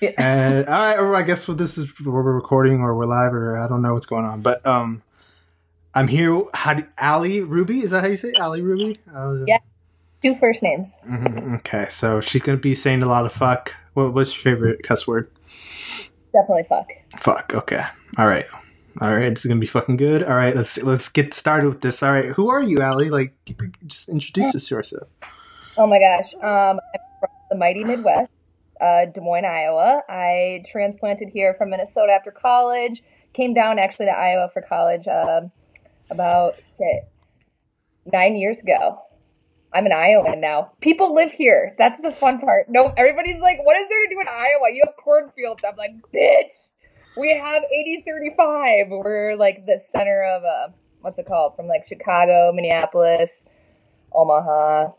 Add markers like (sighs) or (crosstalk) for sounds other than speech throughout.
Yeah. And all right, or I guess well, this is where we're recording or we're live or I don't know what's going on, but um, I'm here. How do, Ali Ruby? Is that how you say it? Ali Ruby? yeah, two first names. Mm-hmm. Okay, so she's gonna be saying a lot of fuck. What, what's your favorite cuss word? Definitely fuck. Fuck. Okay. All right. All right. This is gonna be fucking good. All right. Let's let's get started with this. All right. Who are you, Ali? Like, just introduce us to yourself. Oh my gosh. Um, I'm from the mighty Midwest uh, Des Moines, Iowa. I transplanted here from Minnesota after college. Came down actually to Iowa for college uh, about shit, nine years ago. I'm an Iowan now. People live here. That's the fun part. No, everybody's like, what is there to do in Iowa? You have cornfields. I'm like, bitch, we have 8035. We're like the center of, uh, what's it called? From like Chicago, Minneapolis, Omaha.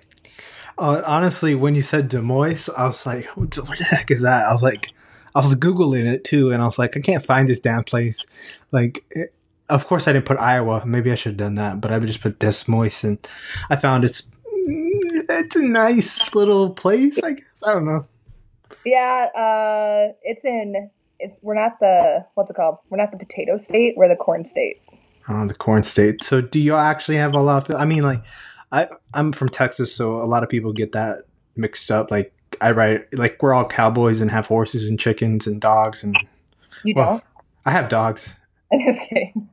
Uh, honestly, when you said Des Moines, I was like, "What the heck is that?" I was like, I was googling it too, and I was like, I can't find this damn place. Like, it, of course, I didn't put Iowa. Maybe I should have done that, but I would just put Des Moines, and I found it's it's a nice little place. I guess I don't know. Yeah, uh, it's in. It's we're not the what's it called? We're not the potato state. We're the corn state. Oh, the corn state. So, do you actually have a lot of? I mean, like I I'm from Texas, so a lot of people get that mixed up. Like I write like we're all cowboys and have horses and chickens and dogs and you well, don't. I have dogs. I'm just kidding.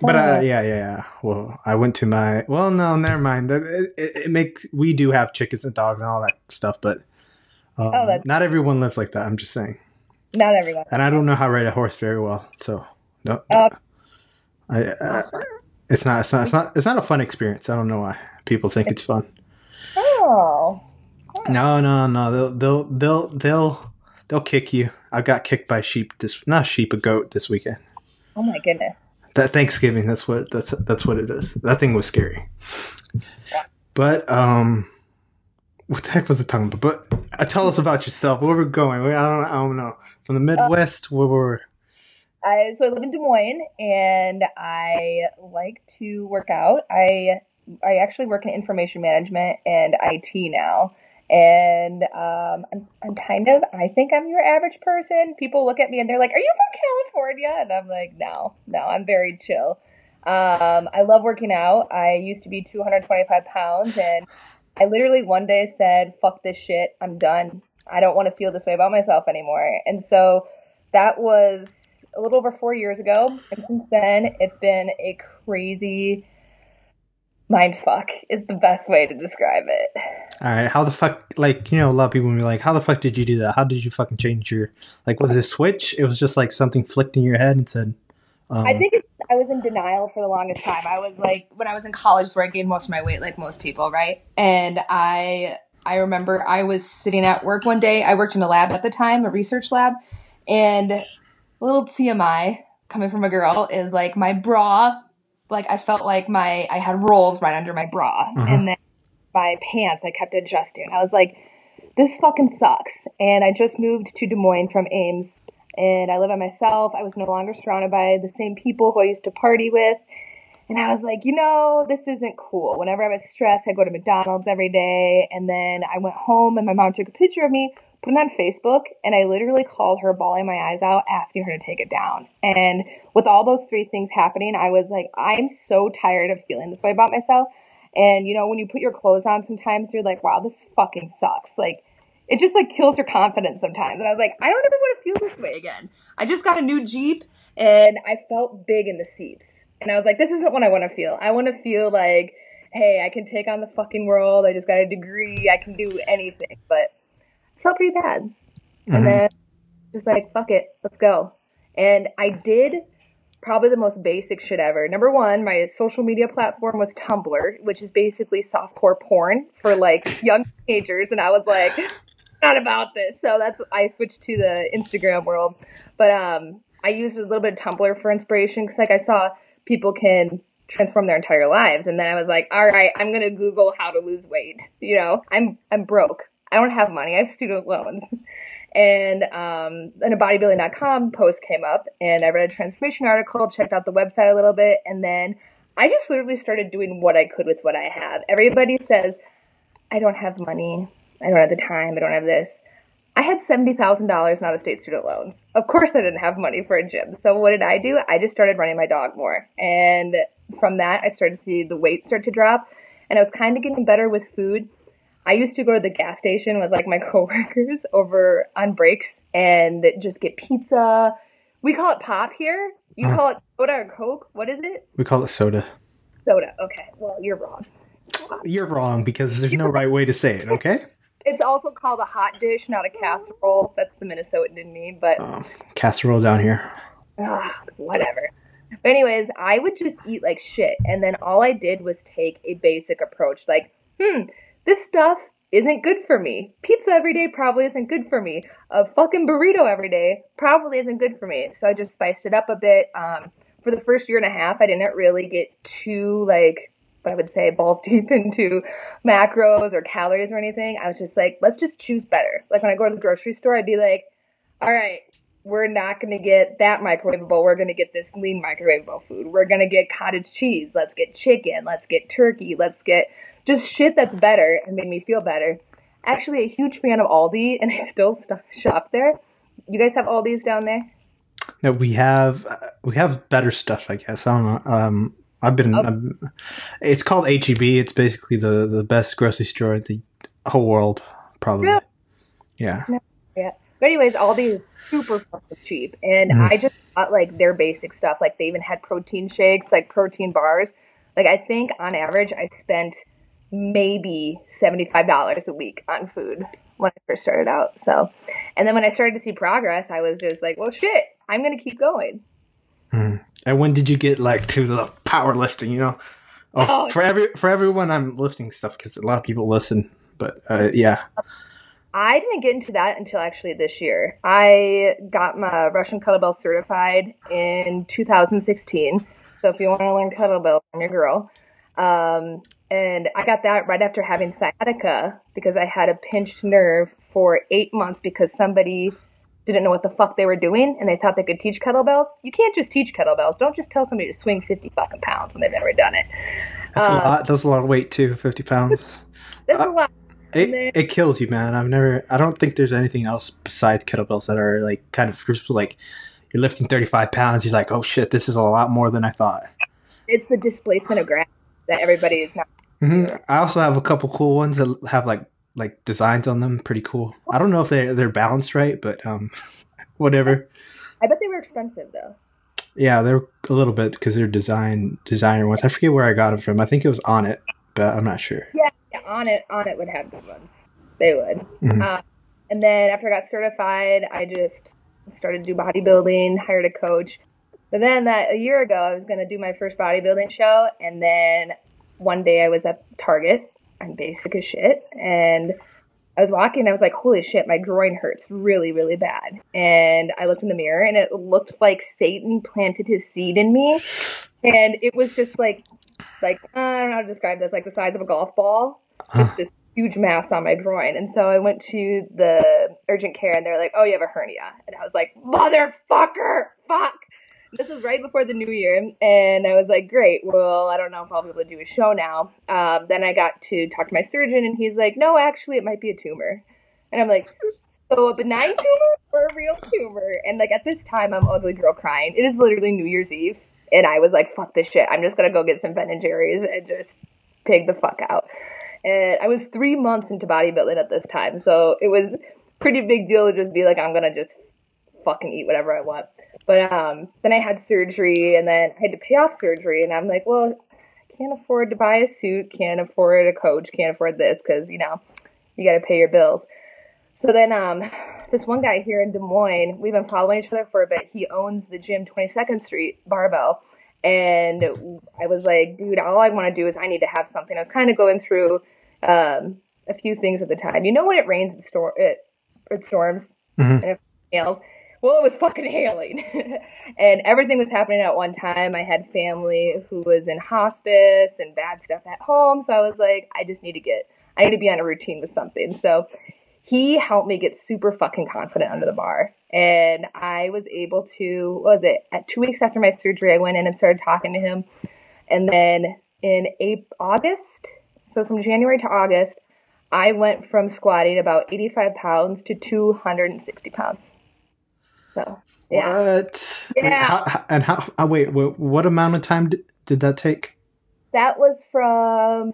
but uh, yeah, yeah, yeah. Well, I went to my. Well, no, never mind. It, it, it makes we do have chickens and dogs and all that stuff, but um, oh, that's not everyone lives like that. I'm just saying. Not everyone. And I don't know how to ride a horse very well, so no. Uh, I, I, it's not. It's not. It's not. It's not a fun experience. I don't know why people think it's fun. Oh. No, no, no. They'll they'll they'll they'll they'll kick you. I got kicked by sheep this not sheep a goat this weekend. Oh my goodness. That Thanksgiving. That's what that's that's what it is. That thing was scary. But um, what the heck was it talking about? But uh, tell us about yourself. Where we're going? I don't. I don't know. From the Midwest, uh, where we're I so I live in Des Moines and I like to work out. I I actually work in information management and IT now. And um, I'm, I'm kind of, I think I'm your average person. People look at me and they're like, Are you from California? And I'm like, No, no, I'm very chill. Um, I love working out. I used to be 225 pounds and I literally one day said, Fuck this shit. I'm done. I don't want to feel this way about myself anymore. And so that was a little over four years ago. And since then, it's been a crazy mind fuck is the best way to describe it. All right, how the fuck? Like you know, a lot of people will be like, "How the fuck did you do that? How did you fucking change your like? Was it a switch? It was just like something flicked in your head and said." Um, I think I was in denial for the longest time. I was like, when I was in college, where I gained most of my weight, like most people, right? And I, I remember I was sitting at work one day. I worked in a lab at the time, a research lab, and little TMI coming from a girl is like my bra, like I felt like my I had rolls right under my bra, uh-huh. and then my pants I kept adjusting. I was like, this fucking sucks. And I just moved to Des Moines from Ames, and I live by myself. I was no longer surrounded by the same people who I used to party with. And I was like, you know, this isn't cool. Whenever I was stressed, I'd go to McDonald's every day. And then I went home and my mom took a picture of me put it on Facebook, and I literally called her, bawling my eyes out, asking her to take it down. And with all those three things happening, I was like, I'm so tired of feeling this way about myself. And you know, when you put your clothes on, sometimes you're like, wow, this fucking sucks. Like, it just like kills your confidence sometimes. And I was like, I don't ever want to feel this way again. I just got a new Jeep and I felt big in the seats. And I was like, this isn't what I want to feel. I want to feel like, hey, I can take on the fucking world. I just got a degree. I can do anything. But felt pretty bad. Mm-hmm. And then just like, fuck it, let's go. And I did probably the most basic shit ever. Number one, my social media platform was Tumblr, which is basically softcore porn for like (laughs) young teenagers. And I was like, not about this. So that's I switched to the Instagram world. But um I used a little bit of Tumblr for inspiration because like I saw people can transform their entire lives. And then I was like, all right, I'm gonna Google how to lose weight. You know, I'm I'm broke. I don't have money. I have student loans. And um, then a bodybuilding.com post came up, and I read a transformation article, checked out the website a little bit, and then I just literally started doing what I could with what I have. Everybody says, I don't have money. I don't have the time. I don't have this. I had $70,000 in out of state student loans. Of course, I didn't have money for a gym. So, what did I do? I just started running my dog more. And from that, I started to see the weight start to drop. And I was kind of getting better with food. I used to go to the gas station with like my (laughs) coworkers over on breaks and just get pizza. We call it pop here. You Uh. call it soda or Coke. What is it? We call it soda. Soda. Okay. Well, you're wrong. You're wrong because there's no (laughs) right way to say it. Okay. It's also called a hot dish, not a casserole. That's the Minnesotan in me, but Um, casserole down here. ah, whatever. But anyways, I would just eat like shit, and then all I did was take a basic approach, like, hmm, this stuff isn't good for me. Pizza every day probably isn't good for me. A fucking burrito every day probably isn't good for me. So I just spiced it up a bit. Um, for the first year and a half, I didn't really get too like what I would say balls (laughs) deep into macros or calories or anything. I was just like, let's just choose better. Like when I go to the grocery store, I'd be like, all right, we're not going to get that microwavable. We're going to get this lean microwavable food. We're going to get cottage cheese. Let's get chicken. Let's get turkey. Let's get just shit that's better and made me feel better. Actually, a huge fan of Aldi, and (laughs) I still st- shop there. You guys have Aldi's down there? No, we have uh, we have better stuff. I guess I don't know. Um, I've been. Oh. I'm- it's called HEB. It's basically the the best grocery store in the whole world, probably. Really? Yeah. Yeah. But anyways, Aldi is super fucking cheap, and Mm. I just got like their basic stuff. Like they even had protein shakes, like protein bars. Like I think on average, I spent maybe seventy five dollars a week on food when I first started out. So, and then when I started to see progress, I was just like, well, shit, I'm gonna keep going. Mm. And when did you get like to the powerlifting? You know, oh, Oh. for every for everyone, I'm lifting stuff because a lot of people listen. But uh, yeah, I didn't get into that until actually this year. I got my Russian kettlebell certified in 2016. So if you want to learn kettlebell, I'm your girl. Um, and I got that right after having sciatica because I had a pinched nerve for eight months because somebody didn't know what the fuck they were doing and they thought they could teach kettlebells. You can't just teach kettlebells. Don't just tell somebody to swing 50 fucking pounds when they've never done it. that's a Uh, lot. That's a lot of weight too. Fifty pounds. (laughs) That's Uh, a lot. It, then- it kills you, man. I've never. I don't think there's anything else besides kettlebells that are like kind of like you're lifting 35 pounds. You're like, oh shit, this is a lot more than I thought. It's the displacement of gravity that everybody is not. Hmm I also have a couple cool ones that have like like designs on them. Pretty cool. I don't know if they they're balanced right, but um, (laughs) whatever. I bet they were expensive though. Yeah, they're a little bit because they're design designer ones. I forget where I got them from. I think it was Onnit, but I'm not sure. Yeah, Onnit, on it would have good ones. They would. Mhm. Uh, and then after I got certified, I just started to do bodybuilding, hired a coach. But then that a year ago, I was going to do my first bodybuilding show, and then one day I was at Target. I'm basic as shit, and I was walking. I was like, "Holy shit, my groin hurts really, really bad." And I looked in the mirror, and it looked like Satan planted his seed in me, and it was just like, like uh, I don't know how to describe this, like the size of a golf ball just this huge mass on my groin. And so I went to the urgent care and they're like, oh, you have a hernia. And I was like, motherfucker, fuck. This was right before the new year. And I was like, great. Well, I don't know if I'll be able to do a show now. Um, then I got to talk to my surgeon and he's like, no, actually, it might be a tumor. And I'm like, so a benign tumor or a real tumor? And like at this time, I'm ugly girl crying. It is literally New Year's Eve. And I was like, fuck this shit. I'm just to go get some Ben and Jerry's and just pig the fuck out. And I was three months into bodybuilding at this time. So it was pretty big deal to just be like, I'm to just fucking eat whatever I want. But um, then I had surgery and then I had to pay off surgery. And I'm like, well, I can't afford to buy a suit, can't afford a coach, can't afford this because, you know, you got to pay your bills. So then um, this one guy here in Des Moines, we've been following each other for a bit. He owns the gym 22nd Street Barbell. And I was like, dude, all I want to do is I need to have something. I was kind of going through um, a few things at the time. You know when it rains, it, stor- it, it storms Mhm. and it hails? Well, it was fucking hailing. (laughs) and everything was happening at one time. I had family who was in hospice and bad stuff at home. So I was like, I just need to get, I need to be on a routine with something. So he helped me get super fucking confident under the bar. And I was able to, what was it? At two weeks after my surgery, I went in and started talking to him. And then in April, August, so from January to August, I went from squatting about 85 pounds to 260 pounds. So, yeah. What? Yeah. how, how- and how? Oh, wait, what, what amount of time did, did that take? That was from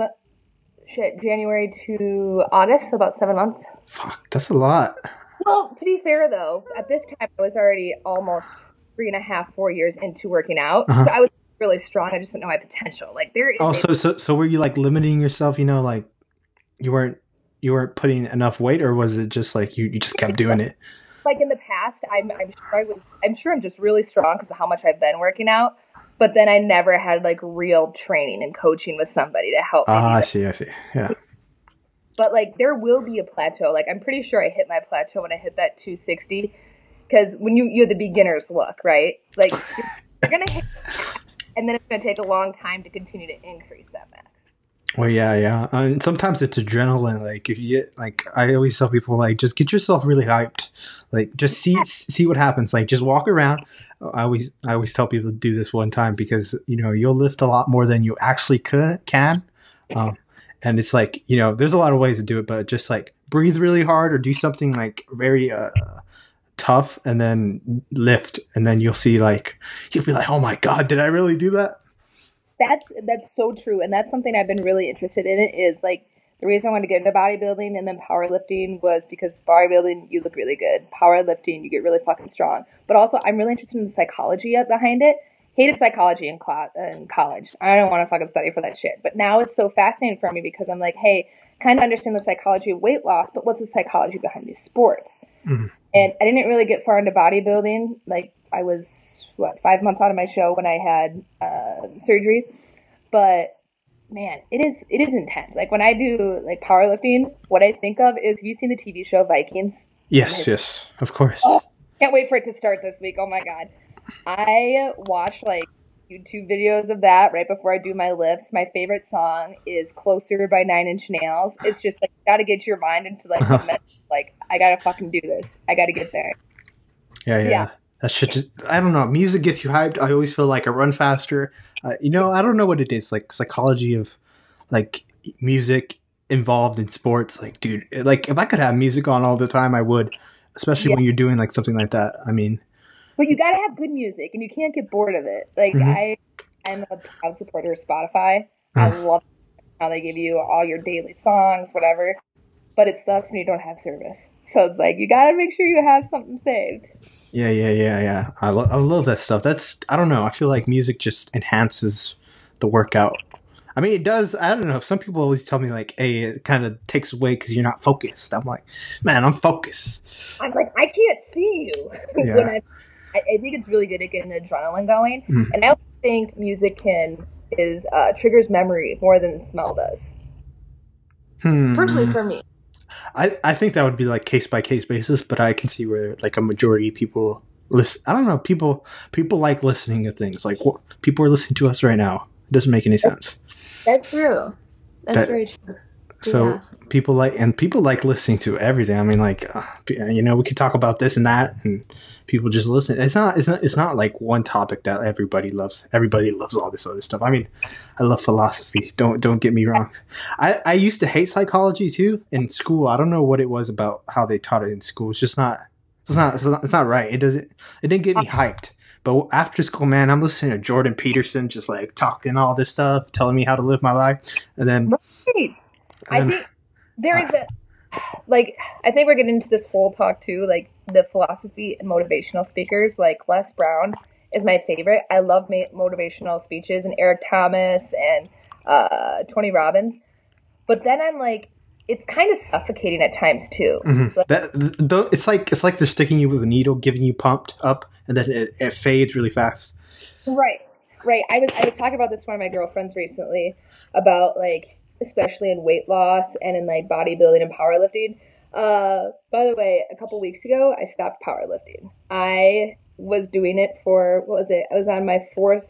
shit, January to August, so about seven months. Fuck, that's a lot. Well, to be fair though, at this time I was already almost three and a half, four years into working out. Uh-huh. So I was really strong. I just didn't know my potential. Like there is Oh, a- so so so were you like limiting yourself? You know, like you weren't you weren't putting enough weight, or was it just like you, you just kept doing it? Like in the past, I'm I'm sure I was I'm sure I'm just really strong because of how much I've been working out. But then I never had like real training and coaching with somebody to help. Ah, do I see, I see. Yeah. But like there will be a plateau. Like I'm pretty sure I hit my plateau when I hit that 260. Because when you you have the beginner's look, right? Like you're, you're gonna hit, and then it's gonna take a long time to continue to increase that max. Well, yeah, yeah. And sometimes it's adrenaline. Like if you get like, I always tell people like, just get yourself really hyped. Like just see see what happens. Like just walk around. I always I always tell people to do this one time because you know you'll lift a lot more than you actually could can. Um, and it's like you know there's a lot of ways to do it, but just like breathe really hard or do something like very uh, tough and then lift, and then you'll see like you'll be like, oh my god, did I really do that? That's that's so true, and that's something I've been really interested in. It is like the reason I wanted to get into bodybuilding and then powerlifting was because bodybuilding you look really good, powerlifting you get really fucking strong. But also, I'm really interested in the psychology behind it. Hated psychology in, cla- in college. I don't want to fucking study for that shit. But now it's so fascinating for me because I'm like, hey, kind of understand the psychology of weight loss, but what's the psychology behind these sports? Mhm. And I didn't really get far into bodybuilding. Like I was what five months out of my show when I had uh, surgery, but man, it is it is intense. Like when I do like powerlifting, what I think of is have you seen the TV show Vikings? Yes, yes, of course. Oh. Can't wait for it to start this week. Oh my god. I watch like YouTube videos of that right before I do my lifts. My favorite song is Closer by Nine Inch Nails. It's just like gotta get your mind into like the men- like I gotta fucking do this. I gotta get there. Yeah, yeah. Yeah. That shit just, I don't know. Music gets you hyped. I always feel like I run faster. Uh, you know, I don't know what it is. Like psychology of like music involved in sports. Like, dude, like if I could have music on all the time, I would. Especially Yeah. when you're doing like something like that. I mean, But you gotta have good music and you can't get bored of it. Like Mhm. I I'm a proud supporter of Spotify. I Mm. love how they give you all your daily songs, whatever. But it sucks when you don't have service. So it's like you gotta make sure you have something saved. Yeah, yeah, yeah, yeah. I, lo- I love that stuff. That's I don't know. I feel like music just enhances the workout. I mean, it does. I don't know. Some people always tell me like, "Hey, it kind of takes away because you're not focused." I'm like, man, I'm focused. I'm like, I can't see you. (laughs) Yeah. when I, I, I think it's really good at getting the adrenaline going, Mm. and I also think music can is uh, triggers memory more than smell does. Hmm. Personally, for me, I, I think that would be like case by case basis, but I can see where like a majority of people listen. I don't know. People people like listening to things. Like what people are listening to us right now. It doesn't make any sense. that's true. That's That- very true. So Yeah. people like and people like listening to everything. I mean, like uh, you know, we could talk about this and that, and people just listen. It's not it's not it's not like one topic that everybody loves. Everybody loves all this other stuff. I mean, I love philosophy. Don't don't get me wrong. I I used to hate psychology too in school. I don't know what it was about how they taught it in school. It's just not. It's not. It's not, it's not right. It doesn't. It didn't get me hyped. But after school, man, I'm listening to Jordan Peterson just like talking all this stuff, telling me how to live my life, and then Right. I think there is a like I think we're getting into this whole talk too, like the philosophy and motivational speakers. Like Les Brown is my favorite. I love ma- motivational speeches and Eric Thomas and uh, Tony Robbins. But then I'm like, it's kind of suffocating at times too. Mhm. That th- th- it's like it's like they're sticking you with a needle, giving you pumped up, and then it, it fades really fast. Right, right. I was I was talking about this to one of my girlfriends recently about like especially in weight loss and in like bodybuilding and powerlifting. Uh, by the way, a couple weeks ago, I stopped powerlifting. I was doing it for what was it? I was on my fourth,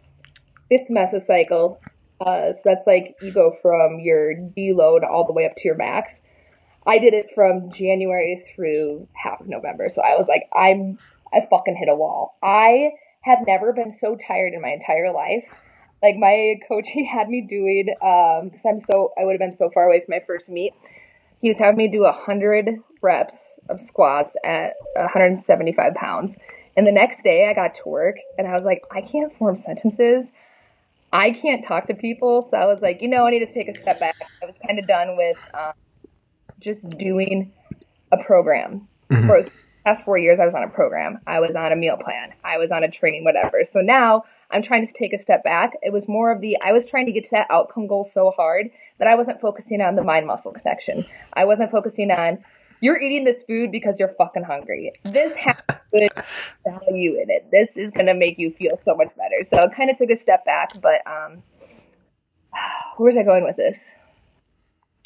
fifth mesocycle. Uh, so that's like you go from your deload all the way up to your max. I did it from January through half of November. So I was like, I'm I fucking hit a wall. I have never been so tired in my entire life. Like my coach, (laughs) he had me doing um because I'm so I would have been so far away from my first meet. he was having me do a 100 reps of squats at 175 pounds. And the next day I got to work and I was like, I can't form sentences. I can't talk to people. So I was like, you know, I need to take a step back. I was kind of done with um, just doing a program. Mhm. For the past four years, I was on a program. I was on a meal plan. I was on a training, whatever. So now I'm trying to take a step back. It was more of the, I was trying to get to that outcome goal so hard that I wasn't focusing on the mind muscle connection. I wasn't focusing on, you're eating this food because you're fucking hungry. This has (laughs) good value in it. This is going to make you feel so much better. So I kind of took a step back, but um, (sighs) where was I going with this?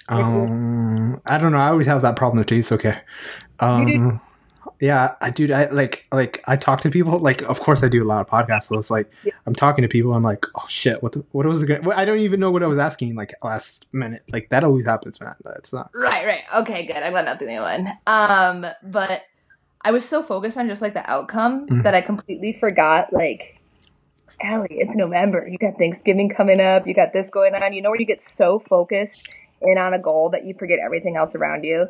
Um, I don't know. I always have that problem too. It's okay. Um, do? Yeah, I do. I like like I talk to people. Like, of course, I do a lot of podcasts. So it's like Yeah. I'm talking to people. I'm like, oh shit, what the, what was it? I don't even know what I was asking. Like last minute. Like that always happens, man. It's not. Right, right. Okay, good. I'm glad not the only one. Um, but I was so focused on just like the outcome Mhm. that I completely forgot like Allie, it's November. You got Thanksgiving coming up, you got this going on. You know where you get so focused in on a goal that you forget everything else around you.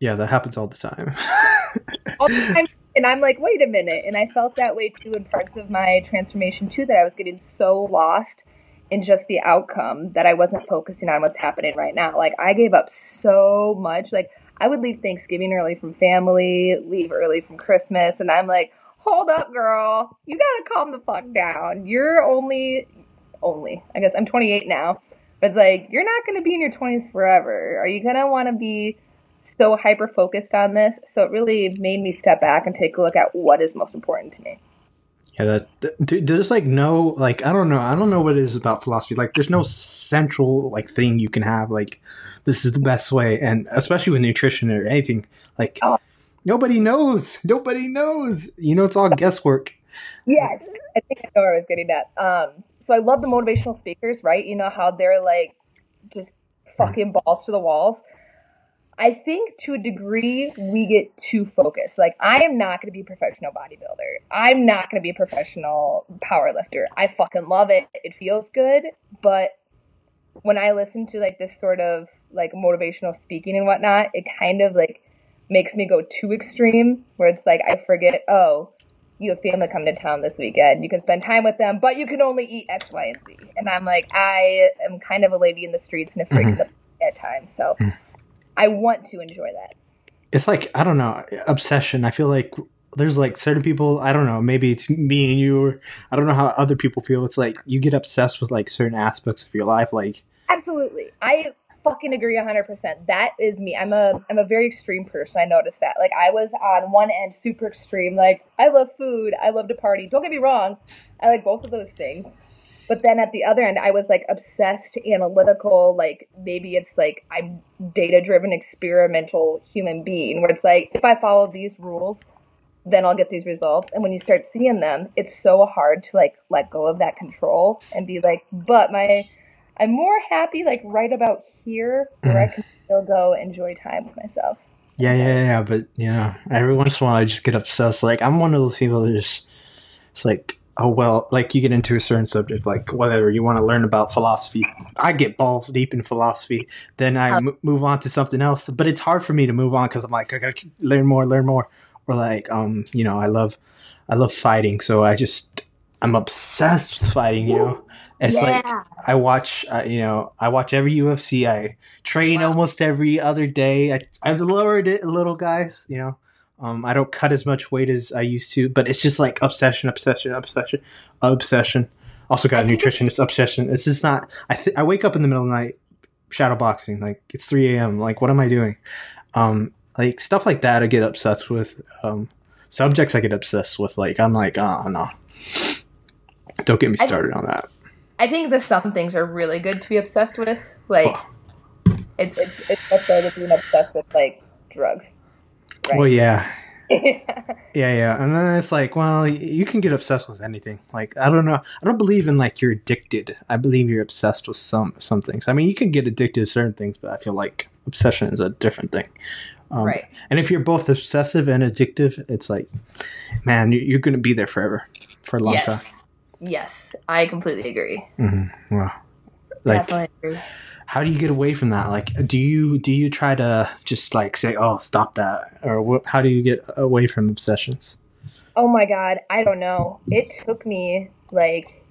Yeah, that happens all the time. (laughs) all the time. And I'm like, wait a minute. And I felt that way too in parts of my transformation too, that I was getting so lost in just the outcome that I wasn't focusing on what's happening right now. Like I gave up so much. Like I would leave Thanksgiving early from family, leave early from Christmas, and I'm like, hold up, girl. You gotta calm the fuck down. You're only only. I guess I'm 28 now. But it's like, you're not gonna be in your 20s forever. Are you gonna wanna be so hyper focused on this. So it really made me step back and take a look at what is most important to me. Yeah, that, that there's like no like I don't know I don't know what it is about philosophy. Like there's no central like thing you can have like this is the best way, and especially with nutrition or anything like Oh. nobody knows. (laughs) Nobody knows. You know, it's all guesswork. Yes, I think I know where I was getting at. Um, so I love the motivational speakers, right? You know how they're like just fucking balls to the walls. I think to a degree we get too focused. Like I am not going to be a professional bodybuilder. I'm not going to be a professional power lifter. I fucking love it. It feels good, but when I listen to like this sort of like motivational speaking and whatnot, it kind of like makes me go too extreme where it's like I forget, oh, you have family come to town this weekend. You can spend time with them, but you can only eat X, Y, and Z. And I'm like, I am kind of a lady in the streets and Mhm. of the at times. So I want to enjoy that. It's like I don't know obsession. I feel like there's like certain people. I don't know. Maybe it's me and you. Or I don't know how other people feel. It's like you get obsessed with like certain aspects of your life. Like Absolutely. I fucking agree 100%. That is me. I'm a I'm a very extreme person. I noticed that. Like I was on one end super extreme like I love food, I love to party. Don't get me wrong. I like both of those things. But then at the other end I was like obsessed, analytical, like maybe it's like I'm data-driven experimental human being where it's like if I follow these rules then I'll get these results. And when you start seeing them, it's so hard to like let go of that control and be like, but my I'm more happy like right about here where I mm. can still go enjoy time with myself. yeah, yeah, yeah. But you know, every once in a while I just get obsessed. Like I'm one of those people that just it's like. Oh well, like you get into a certain subject, like whatever you want to learn about philosophy. I get balls deep in philosophy, then I Um, move on to something else. But it's hard for me to move on because I'm like I gotta learn more, learn more. Or like, um, you know, I love, I love fighting, so I just I'm obsessed with fighting. You know, it's like I watch, uh, you know, I watch every UFC. I train Wow. almost every other day. I, I've lowered it a little, guys. You know, um, I don't cut as much weight as I used to, but it's just like obsession, obsession, obsession, obsession. Also got a nutritionist obsession. It's just not. I th- I wake up in the middle of the night, shadow boxing. Like it's three a.m. Like what am I doing? Um, like stuff like that. I get obsessed with. Um, subjects I get obsessed with. Like I'm like, oh no, don't get me started on that. I think the some things are really good to be obsessed with. Like Oh. it's it's it's much better than being obsessed with like drugs. Right. Well, yeah, (laughs) yeah. Yeah, and then it's like, well, you can get obsessed with anything. Like, I don't know, I don't believe in like you're addicted. I believe you're obsessed with some some things. I mean, you can get addicted to certain things, but I feel like obsession is a different thing. Um, right. And if you're both obsessive and addictive, it's like, man, you- you're going to be there forever for a long time. Yes. Yes. I completely agree. time. hmm Wow. Like, Definitely agree. How do you get away from that? Like, do you do you try to just like say, "Oh, stop that," or what, how do you get away from obsessions? Oh my god, I don't know. It took me like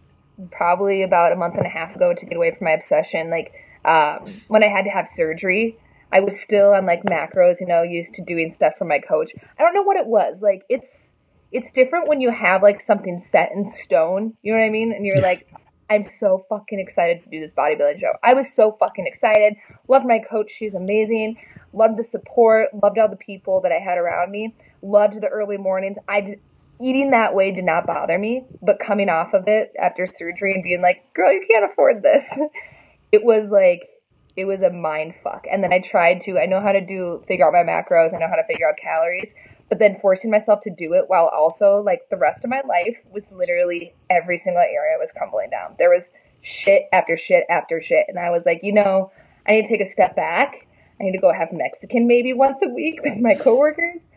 probably about a month and a half ago to get away from my obsession. Like um, when I had to have surgery, I was still on like macros, you know, used to doing stuff for my coach. I don't know what it was. Like it's it's different when you have like something set in stone. You know what I mean? And you're like, I'm so fucking excited to do this bodybuilding show. I was so fucking excited. Loved my coach. She's amazing. Loved the support. Loved all the people that I had around me. Loved the early mornings. I did, eating that way did not bother me, but coming off of it after surgery and being like, girl, you can't afford this. (laughs) it was like, it was a mind fuck. And then I tried to, I know how to do, figure out my macros. I know how to figure out calories but then forcing myself to do it while also like the rest of my life was literally every single area was crumbling down. There was shit after shit after shit. And I was like, you know, I need to take a step back. I need to go have Mexican maybe once a week (laughs) with my coworkers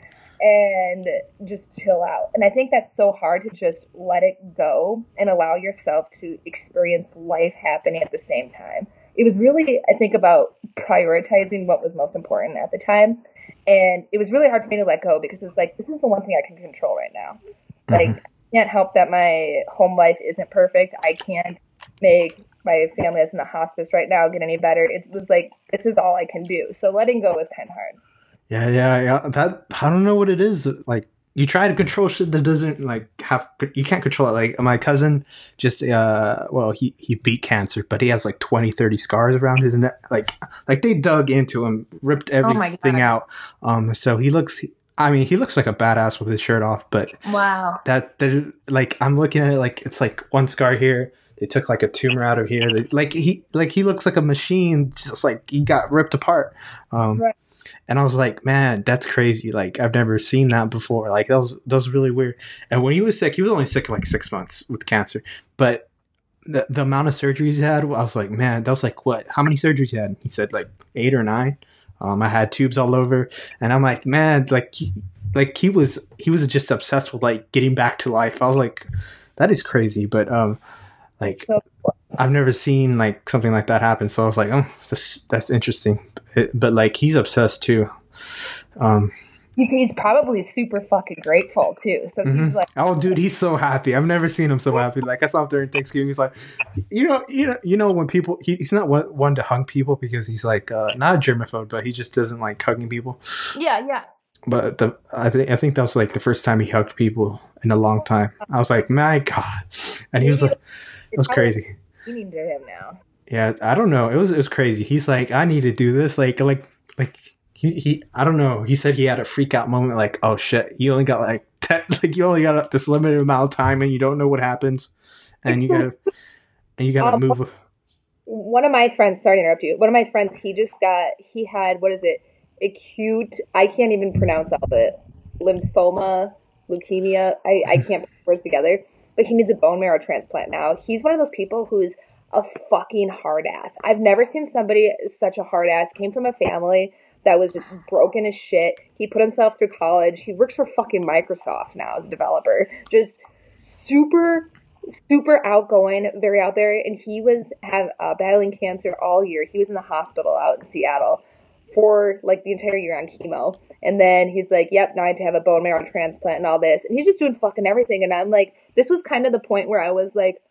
and just chill out. And I think that's so hard to just let it go and allow yourself to experience life happening at the same time. It was really, I think, about prioritizing what was most important at the time and it was really hard for me to let go because it's like, this is the one thing I can control right now. Mm-hmm. Like, I can't help that my home life isn't perfect. I can't make my family that's in the hospice right now get any better. It was like, this is all I can do. So letting go was kind of hard. Yeah, yeah, yeah. That, I don't know what it is. Like, you try to control shit that doesn't like have you can't control it like my cousin just uh well he he beat cancer but he has like 20 30 scars around his neck like like they dug into him ripped oh everything oh out um so he looks I mean, he looks like a badass with his shirt off, but wow, that that like I'm looking at it like it's like one scar here. They took like a tumor out of here. They, like he like he looks like a machine, just like he got ripped apart. Um, right and I was like, man, that's crazy. Like I've never seen that before. Like that was that was really weird. And when he was sick, he was only sick like six months with cancer, but the the amount of surgeries he had, I was like, man, that was like what? How many surgeries he had? He said like eight or nine. Um, I had tubes all over, and I'm like, man, like. He, like he was, he was just obsessed with like getting back to life. I was like, that is crazy. But um, like I've never seen like something like that happen. So I was like, oh, this that's interesting it, but like he's obsessed too. Um, he's, he's probably super fucking grateful too. So mm-hmm. he's like, oh, dude, he's so happy. I've never seen him so happy. Like I saw him during Thanksgiving. He's like, you know, you know, you know, when people, he, he's not one, one to hug people because he's like uh, not a germaphobe, but he just doesn't like hugging people. Yeah, yeah. But the I think I think that was like the first time he hugged people in a long time. I was like, my god, and he was like, it was crazy. You need to him now yeah, I don't know. It was it was crazy. He's like, I need to do this. Like like like he, he I don't know. He said he had a freak out moment. Like, oh shit, you only got like (laughs) ten, like you only got this limited amount of time, and you don't know what happens, and you gotta and you gotta um, move. One of my friends, sorry to interrupt you. One of my friends, he just got he had what is it? Acute. I can't even pronounce all of it. Lymphoma, leukemia. I I can't put words together. But he needs a bone marrow transplant now. He's one of those people who's a fucking hard ass. I've never seen somebody such a hard ass. Came from a family that was just broken as shit. He put himself through college. He works for fucking Microsoft now as a developer. Just super super outgoing, very out there and he was have uh, battling cancer all year. He was in the hospital out in Seattle for like the entire year on chemo. And then he's like, "Yep, now I have to have a bone marrow transplant and all this." And he's just doing fucking everything and I'm like, this was kind of the point where I was like,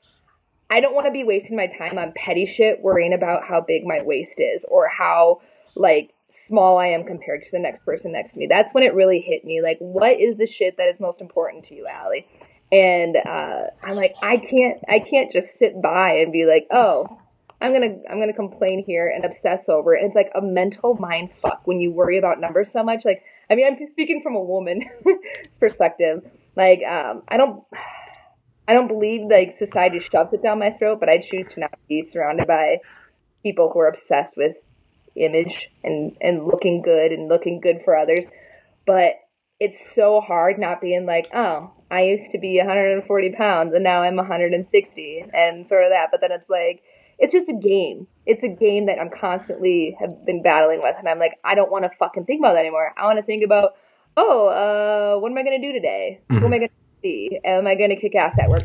I don't want to be wasting my time on petty shit worrying about how big my waist is or how like small I am compared to the next person next to me. That's when it really hit me. Like, what is the shit that is most important to you, Allie? And uh, I'm like, I can't, I can't just sit by and be like, oh, I'm gonna, I'm gonna complain here and obsess over it. And it's like a mental mind fuck when you worry about numbers so much. Like, I mean, I'm speaking from a woman's (laughs) perspective. Like, um, I don't. I don't believe like society shoves it down my throat, but I choose to not be surrounded by people who are obsessed with image and and looking good and looking good for others. But it's so hard not being like, oh, I used to be 140 pounds and now I'm 160 and sort of that. But then it's like, it's just a game. It's a game that I'm constantly have been battling with, and I'm like, I don't want to fucking think about that anymore. I want to think about, oh, uh, what am I gonna do today? Mm-hmm. Who am I gonna see? Am I going to kick ass at work?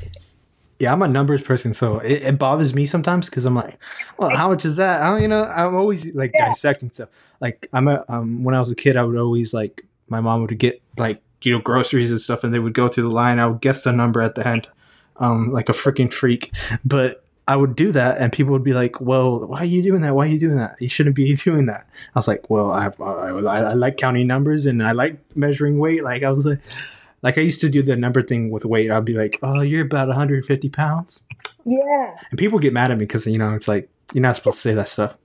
yeah, I'm a numbers person, so it, it bothers me sometimes because I'm like, well, how much is that? I don't, you know, I'm always like Yeah. dissecting stuff. Like I'm a um, when I was a kid, I would always like my mom would get like you know groceries and stuff, and they would go through the line. I would guess the number at the end, um, like a freaking freak. But I would do that, and people would be like, "Well, why are you doing that? Why are you doing that? You shouldn't be (laughs) doing that." I was like, "Well, I I, I, I like counting numbers, and I like measuring weight." Like I was like. Like I used to do the number thing with weight. I'd be like, "Oh, you're about 150 pounds," Yeah. and people get mad at me because you know it's like you're not supposed to say that stuff.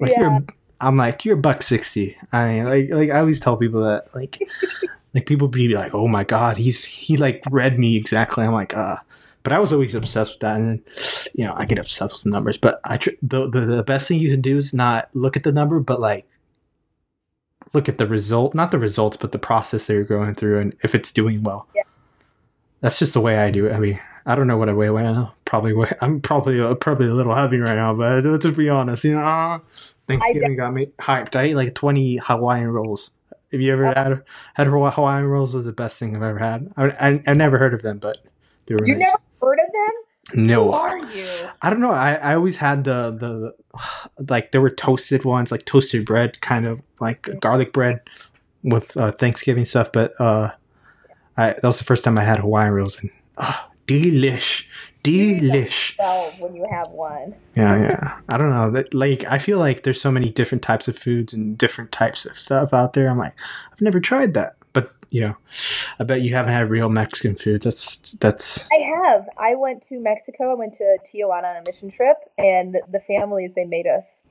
Like Yeah. you're, I'm like you're a buck sixty. I mean, like like I always tell people that like (laughs) like people be like, oh my god, he's he like read me exactly. I'm like, uh, but I was always obsessed with that, and you know I get obsessed with numbers. But I tr- the, the the best thing you can do is not look at the number, but like look at the result, not the results, but the process that you're going through, and if it's doing well. Yeah. That's just the way I do it. I mean, I don't know what I weigh right now. Probably weigh, I'm probably uh, probably a little heavy right now, but (laughs) let's be honest. You know, Thanksgiving got me hyped. I ate like 20 Hawaiian rolls. Have you ever had had Hawaiian rolls? Was the best thing I've ever had. I I, I never heard of them, but they were You nice. never heard of them? Who no. are you? I don't know. I, I always had the, the (sighs) like there were toasted ones, like toasted bread, kind of like garlic bread with uh, Thanksgiving stuff. But uh, I that was the first time I had Hawaiian rolls, and oh, delish, delish. Well, when you have one. Yeah, yeah. I don't know. That like I feel like there's so many different types of foods and different types of stuff out there. I'm like, I've never tried that, you know, I bet you haven't had real Mexican food. That's that's I have. I went to Mexico. I went to Tijuana on a mission trip, and the families they made us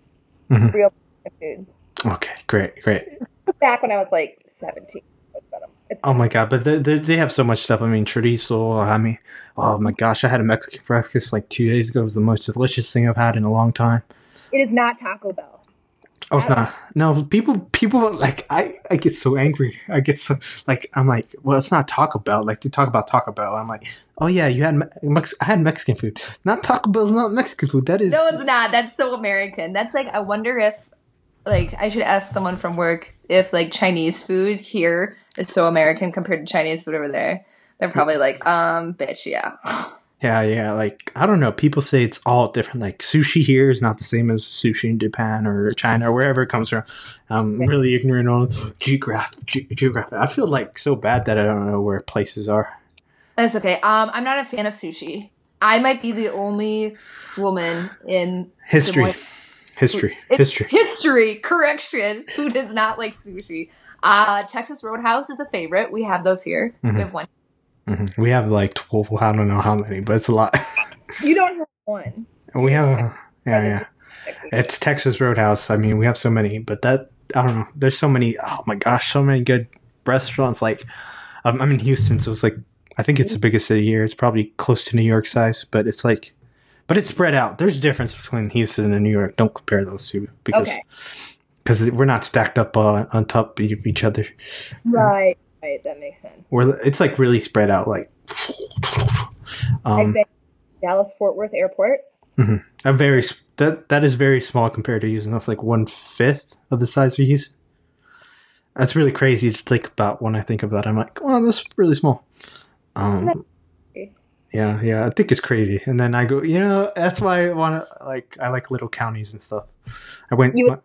Mhm. real Mexican food. okay. Great, great. Back when I was like seventeen. It's Oh my god, but they, they, they have so much stuff. I mean, chorizo. I mean, oh my gosh, I had a Mexican breakfast like two days ago. It was the most delicious thing I've had in a long time. it is not Taco Bell. Oh, it's not. No, people, people like I, I get so angry. I get so like I'm like, well, it's not Taco Bell. Like they talk about Taco Bell. I'm like, oh yeah, you had Mex- I had Mexican food. Not Taco Bell's not Mexican food. That is. No, it's not. That's so American. That's like I wonder if like I should ask someone from work if like Chinese food here is so American compared to Chinese food over there. They're probably like, um, bitch, yeah. (laughs) Yeah, yeah. Like I don't know. People say it's all different. Like sushi here is not the same as sushi in Japan or China or wherever it comes from. I'm really ignorant on geograph ge- geography. I feel like so bad that I don't know where places are. That's okay. Um, I'm not a fan of sushi. I might be the only woman in History, history, history. History. Correction. Who does not like sushi? Uh, Texas Roadhouse is a favorite. We have those here. Mhm. We have one. Hmm We have like twelve. I don't know how many, but it's a lot. You don't have one. And (laughs) we have, yeah, yeah. Texas. It's Texas Roadhouse. I mean, we have so many, but that I don't know. There's so many. Oh my gosh, so many good restaurants. Like, um, I'm in Houston, so it's like I think it's the biggest city here. It's probably close to New York size, but it's like, but it's spread out. There's a difference between Houston and New York. Don't compare those two because Okay. because we're not stacked up uh, on top of each other. Right. Right. That makes sense. We're it's like really spread out. Like, um, Dallas Fort Worth Airport. Mm-hmm. a very that that is very small compared to Houston. That's like one fifth of the size of Houston. That's really crazy to think about when I think about. it. I'm like, well, that's really small. Um, yeah, yeah, I think it's crazy. And then I go, you know, that's why I want to like. I like little counties and stuff. I went. You-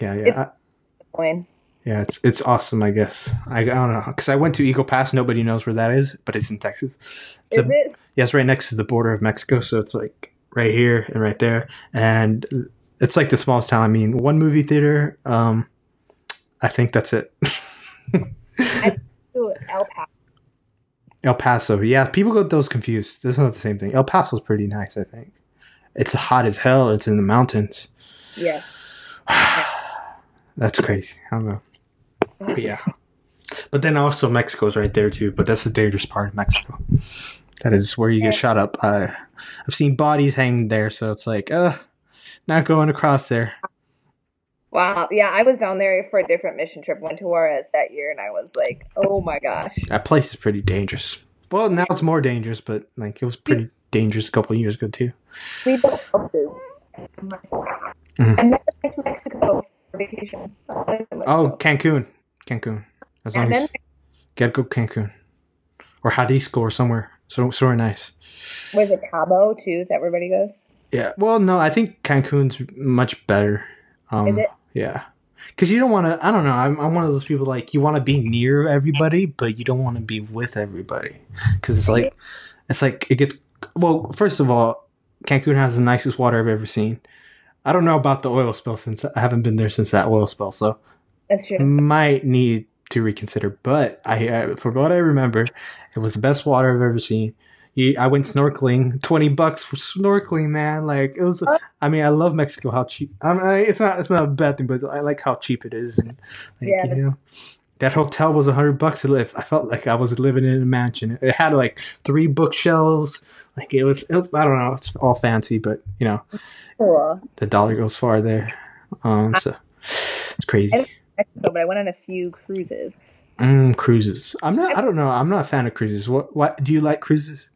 yeah, yeah, It's- I-. yeah. It's it's awesome. I guess I, I don't know because I went to Eagle Pass. Nobody knows where that is, but it's in Texas. It's Is a- it? yeah, it's right next to the border of Mexico, so it's like right here and right there, and it's like the smallest town. I mean, one movie theater. Um, I think that's it. (laughs) El Paso. El Paso, yeah, people get those confused. That's not the same thing. El Paso's pretty nice, I think. It's hot as hell. It's in the mountains. Yes. (sighs) That's crazy. I don't know. But yeah. But then also Mexico's right there too. But that's the dangerous part of Mexico. That is where you get shot up. I've seen bodies hanging there, so it's like, uh, not going across there. Wow. Yeah, I was down there for a different mission trip. Went to Juarez that year, and I was like, oh my gosh. That place is pretty dangerous. Well, now it's more dangerous, but like it was pretty dangerous a couple of years ago too. We built houses. Mhm. I never went to Mexico for vacation. Oh, Cancun, Cancun. As long as gotta go Cancun or Jalisco or somewhere, so so we're nice. Was it Cabo too? Is that where everybody goes? Yeah. Well, no, I think Cancun's much better. Um, Is it? Yeah. Because you don't want to. I don't know. I'm, I'm one of those people like you want to be near everybody, but you don't want to be with everybody. Because it's like, it's like it gets. Well, first of all, Cancun has the nicest water I've ever seen. I don't know about the oil spill since I haven't been there since that oil spill, so That's true. might need to reconsider. But I, I from what I remember, it was the best water I've ever seen. You, I went snorkeling, (laughs) twenty bucks for snorkeling, man. Like it was. Oh. I mean, I love Mexico. How cheap? I mean, it's not. It's not a bad thing, but I like how cheap it is. And like, Yeah, you know, that hotel was a hundred bucks to live. I felt like I was living in a mansion. It had like three bookshelves. Like it was. It was I don't know. It's all fancy, but you know, Cool. the dollar goes far there. Um, so it's crazy. Mexico, but I went on a few cruises. Mm, cruises. I'm not. I don't know. I'm not a fan of cruises. What? What? Do you like cruises?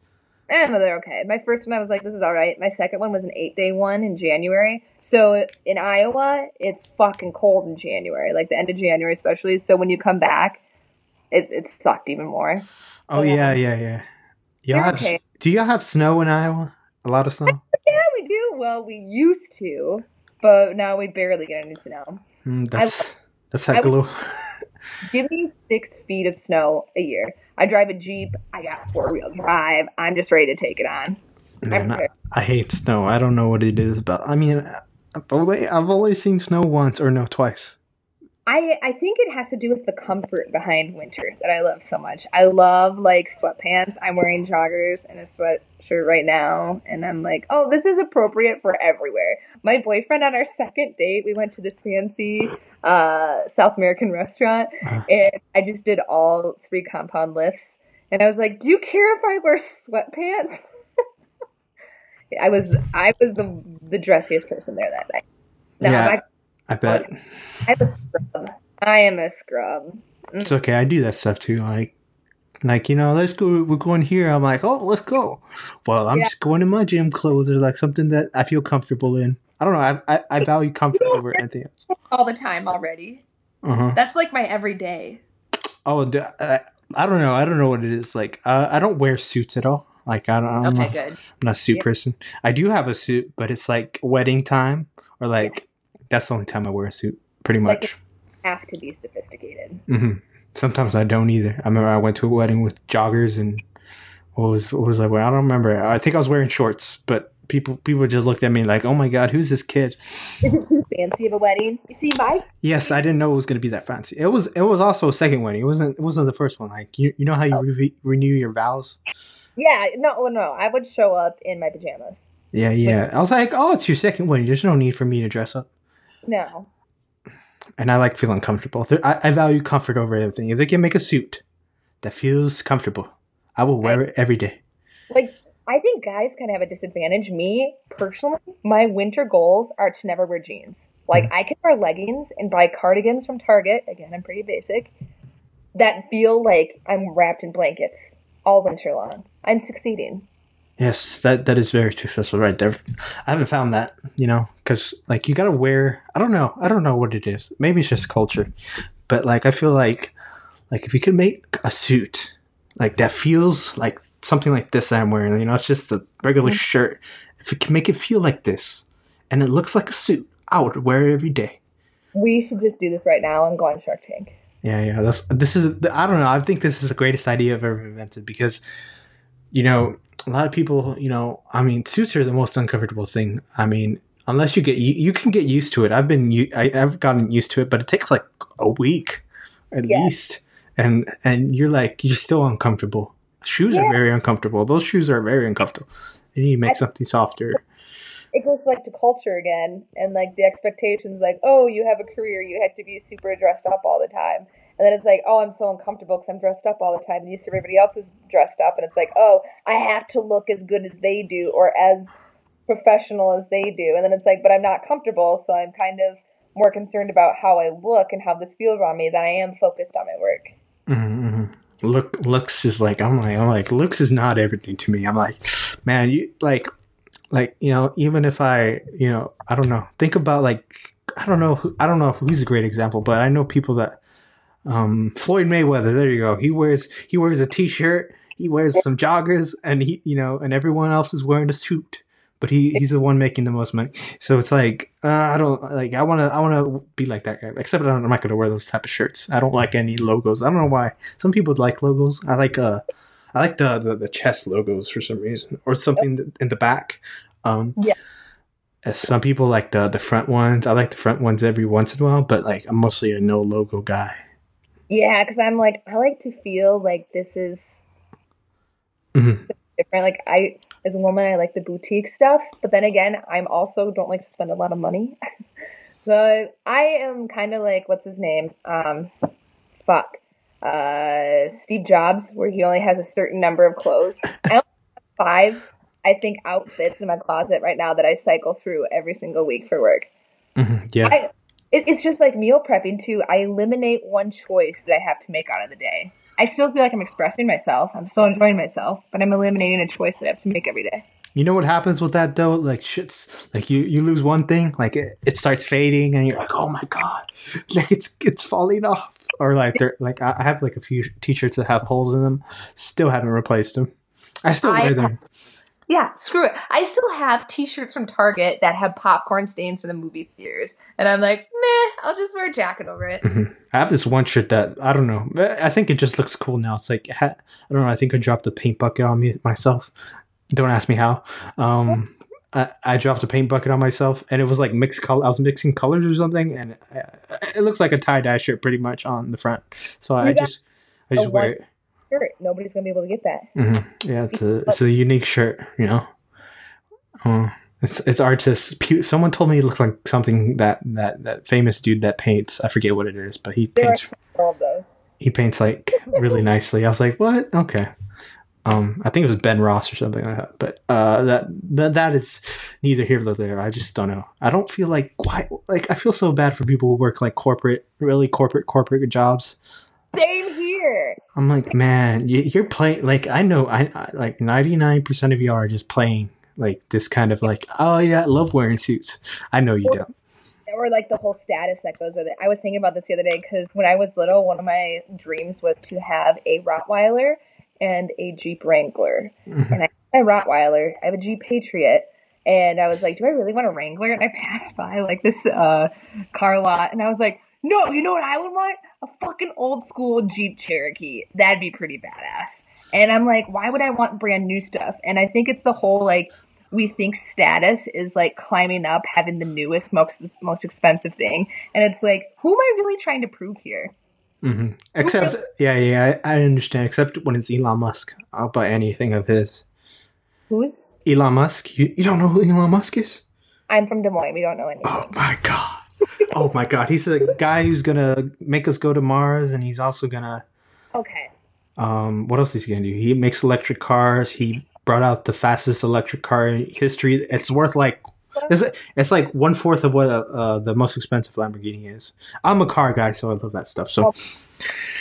Eh, they're okay. My first one, I was like, this is all right. My second one was an eight day one in January. So in Iowa, it's fucking cold in January, like the end of January, especially. So when you come back, it, it sucked even more. Oh yeah, yeah, yeah. Y'all have, okay. Do y'all have snow in Iowa? A lot of snow. (laughs) Yeah, we do. Well, we used to, but now we barely get any snow. Mm, that's that's I heck a would- little. (laughs) (laughs) Give me six feet of snow a year. I drive a Jeep. I got four wheel drive. I'm just ready to take it on. Man, I. I hate snow. I don't know what it is about. I mean, I've only I've only seen snow once or no twice. I I think it has to do with the comfort behind winter that I love so much. I love like sweatpants. I'm wearing joggers and a sweatshirt right now, and I'm like, oh, this is appropriate for everywhere. My boyfriend on our second date, we went to this fancy uh, South American restaurant, Uh-huh. and I just did all three compound lifts, and I was like, do you care if I wear sweatpants? (laughs) I was I was the the dressiest person there that night. No, yeah, I'm, I bet I'm a scrub. I am a scrub. it's okay. I do that stuff too. Like, like you know, let's go. We're going here. I'm like, oh, let's go. Well, I'm Yeah. just going in my gym clothes or like something that I feel comfortable in. I don't know. I I, I value (laughs) comfort over anything else. all the time already. Uh huh. That's like my everyday. Oh, I, I don't know. I don't know what it is. Like, uh, I don't wear suits at all. Like, I don't. I'm, Okay, not, good. I'm not a suit Yeah. person. I do have a suit, but it's like wedding time or like that's the only time I wear a suit. Pretty Like much. Have to be sophisticated. hmm Sometimes I don't either. I remember I went to a wedding with joggers and what was what was I wearing? I don't remember. I think I was wearing shorts, but people people just looked at me like, "Oh my god, who's this kid?" Is it too fancy of a wedding? You see, my Yes, I didn't know it was going to be that fancy. It was it was also a second wedding. It wasn't it wasn't the first one. Like you you know how you oh. re- renew your vows? yeah, no, oh, no, I would show up in my pajamas. Yeah, yeah. I was like, "Oh, it's your second wedding. There's no need for me to dress up." No, And I like feeling comfortable. I, I value comfort over everything. If they can make a suit that feels comfortable, I will wear it every day. like I think guys kind of have a disadvantage. Me personally, my winter goals are to never wear jeans. Like mm. I can wear leggings and buy cardigans from Target. Again, I'm pretty basic. That feel like I'm wrapped in blankets all winter long. I'm succeeding. Yes, that that is very successful right there. I haven't found that, you know, because like you gotta wear. I don't know. I don't know what it is. Maybe it's just culture, but like I feel like like if you could make a suit like that feels like something like this that I'm wearing. You know, it's just a regular shirt. If you can make it feel like this, and it looks like a suit, I would wear it every day. We should just do this right now and go on Shark Tank. Yeah, yeah. That's this is. I don't know. I think this is the greatest idea I've ever invented because, you know, a lot of people. You know, I mean, suits are the most uncomfortable thing. I mean, unless you get you, you can get used to it. I've been I, have gotten used to it, but it takes like a week at Yeah. least, and and you're like you're still uncomfortable. Shoes are very uncomfortable. Those shoes are very uncomfortable. You need to make I- something softer. it goes like to culture again and like the expectations like oh you have a career you have to be super dressed up all the time and then it's like oh i'm so uncomfortable because i'm dressed up all the time and you see everybody else is dressed up and it's like oh i have to look as good as they do or as professional as they do and then it's like but i'm not comfortable so i'm kind of more concerned about how i look and how this feels on me than i am focused on my work Mm-hmm, mm-hmm. Look, looks is like I'm like I'm like looks is not everything to me. I'm like, man, you like, like you know, even if I, you know, I don't know. Think about like I don't know, who, I don't know who's a great example, but I know people that, um, Floyd Mayweather. There you go. He wears he wears a t-shirt he wears some joggers, and he, you know, and everyone else is wearing a suit, but he he's the one making the most money. So it's like uh, I don't like. I want to I want to be like that guy. Except I'm not going to wear those type of shirts. I don't like any logos. I don't know why. Some people like logos. I like uh. I like the, the, the chest logos for some reason, or something in the back. Um, Yeah. uh, Some people like the the front ones. I like the front ones every once in a while, but like I'm mostly a no logo guy. Yeah, because I'm like, I like to feel like this is Mhm. different. Like I, as a woman, I like the boutique stuff, but then again, I'm also don't like to spend a lot of money. (laughs) so I am kind of like, what's his name? Um, fuck, uh, Steve Jobs, where he only has a certain number of clothes. I only have five, I think, outfits in my closet right now that I cycle through every single week for work. Mhm, Yeah, I, it, it's just like meal prepping too. I eliminate one choice that I have to make out of the day. I still feel like I'm expressing myself. I'm still enjoying myself, but I'm eliminating a choice that I have to make every day. You know what happens with that though? Like shit's like you you lose one thing, like it, it starts fading, and you're like, oh my god, (laughs) like it's it's falling off. Or like they're like I have like a few t-shirts that have holes in them, still haven't replaced them. I still I- wear them. Yeah, screw it. I still have T-shirts from Target that have popcorn stains from the movie theaters, and I'm like, meh, I'll just wear a jacket over it. Mhm. I have this one shirt that I don't know. I think it just looks cool now. It's like I don't know. I think I dropped a paint bucket on me myself. Don't ask me how. Um, I, I dropped a paint bucket on myself, and it was like mixed color. I was mixing colors or something, and it, it looks like a tie dye shirt pretty much on the front. So I just I just wear it. Shirt. Nobody's gonna be able to get that. hmm Yeah, it's a it's a unique shirt. You know, uh, it's it's artists. Pe- Someone told me it looked like something that that that famous dude that paints. I forget what it is, but he There paints of those. he paints like really (laughs) nicely. I was like, what? Okay. Um, I think it was Ben Ross or something like that. But uh, that, that that is neither here nor there. I just don't know. I don't feel like why. Like I feel so bad for people who work like corporate, really corporate corporate jobs. Same. I'm like, man, you, you're playing. Like I know, I, I like 99 percent of you are just playing like this kind of like, oh yeah, I love wearing suits. I know you don't. or like the whole status that goes with it. I was thinking about this the other day because when I was little, one of my dreams was to have a Rottweiler and a Jeep Wrangler. Mhm. And I have a Rottweiler, I have a Jeep Patriot, and I was like, do I really want a Wrangler? And I passed by like this uh, car lot, and I was like, no, you know what I would want? A fucking old school Jeep Cherokee. That'd be pretty badass. And I'm like, why would I want brand new stuff? And I think it's the whole like we think status is like climbing up, having the newest, most most expensive thing, and it's like, who am I really trying to prove here? Mm-hmm. Except, yeah, yeah, I, I understand. Except when it's Elon Musk, I'll buy anything of his. Who's? Elon Musk. You, you don't know who Elon Musk is? I'm from Des Moines. We don't know anything. Oh my god. Oh my god. He's a guy who's gonna make us go to Mars, and he's also gonna. Okay. Um, what else is he gonna do? He makes electric cars. He brought out the fastest electric car in history. It's worth like. It's, it's like one fourth of what uh, the most expensive Lamborghini is. I'm a car guy, so I love that stuff. So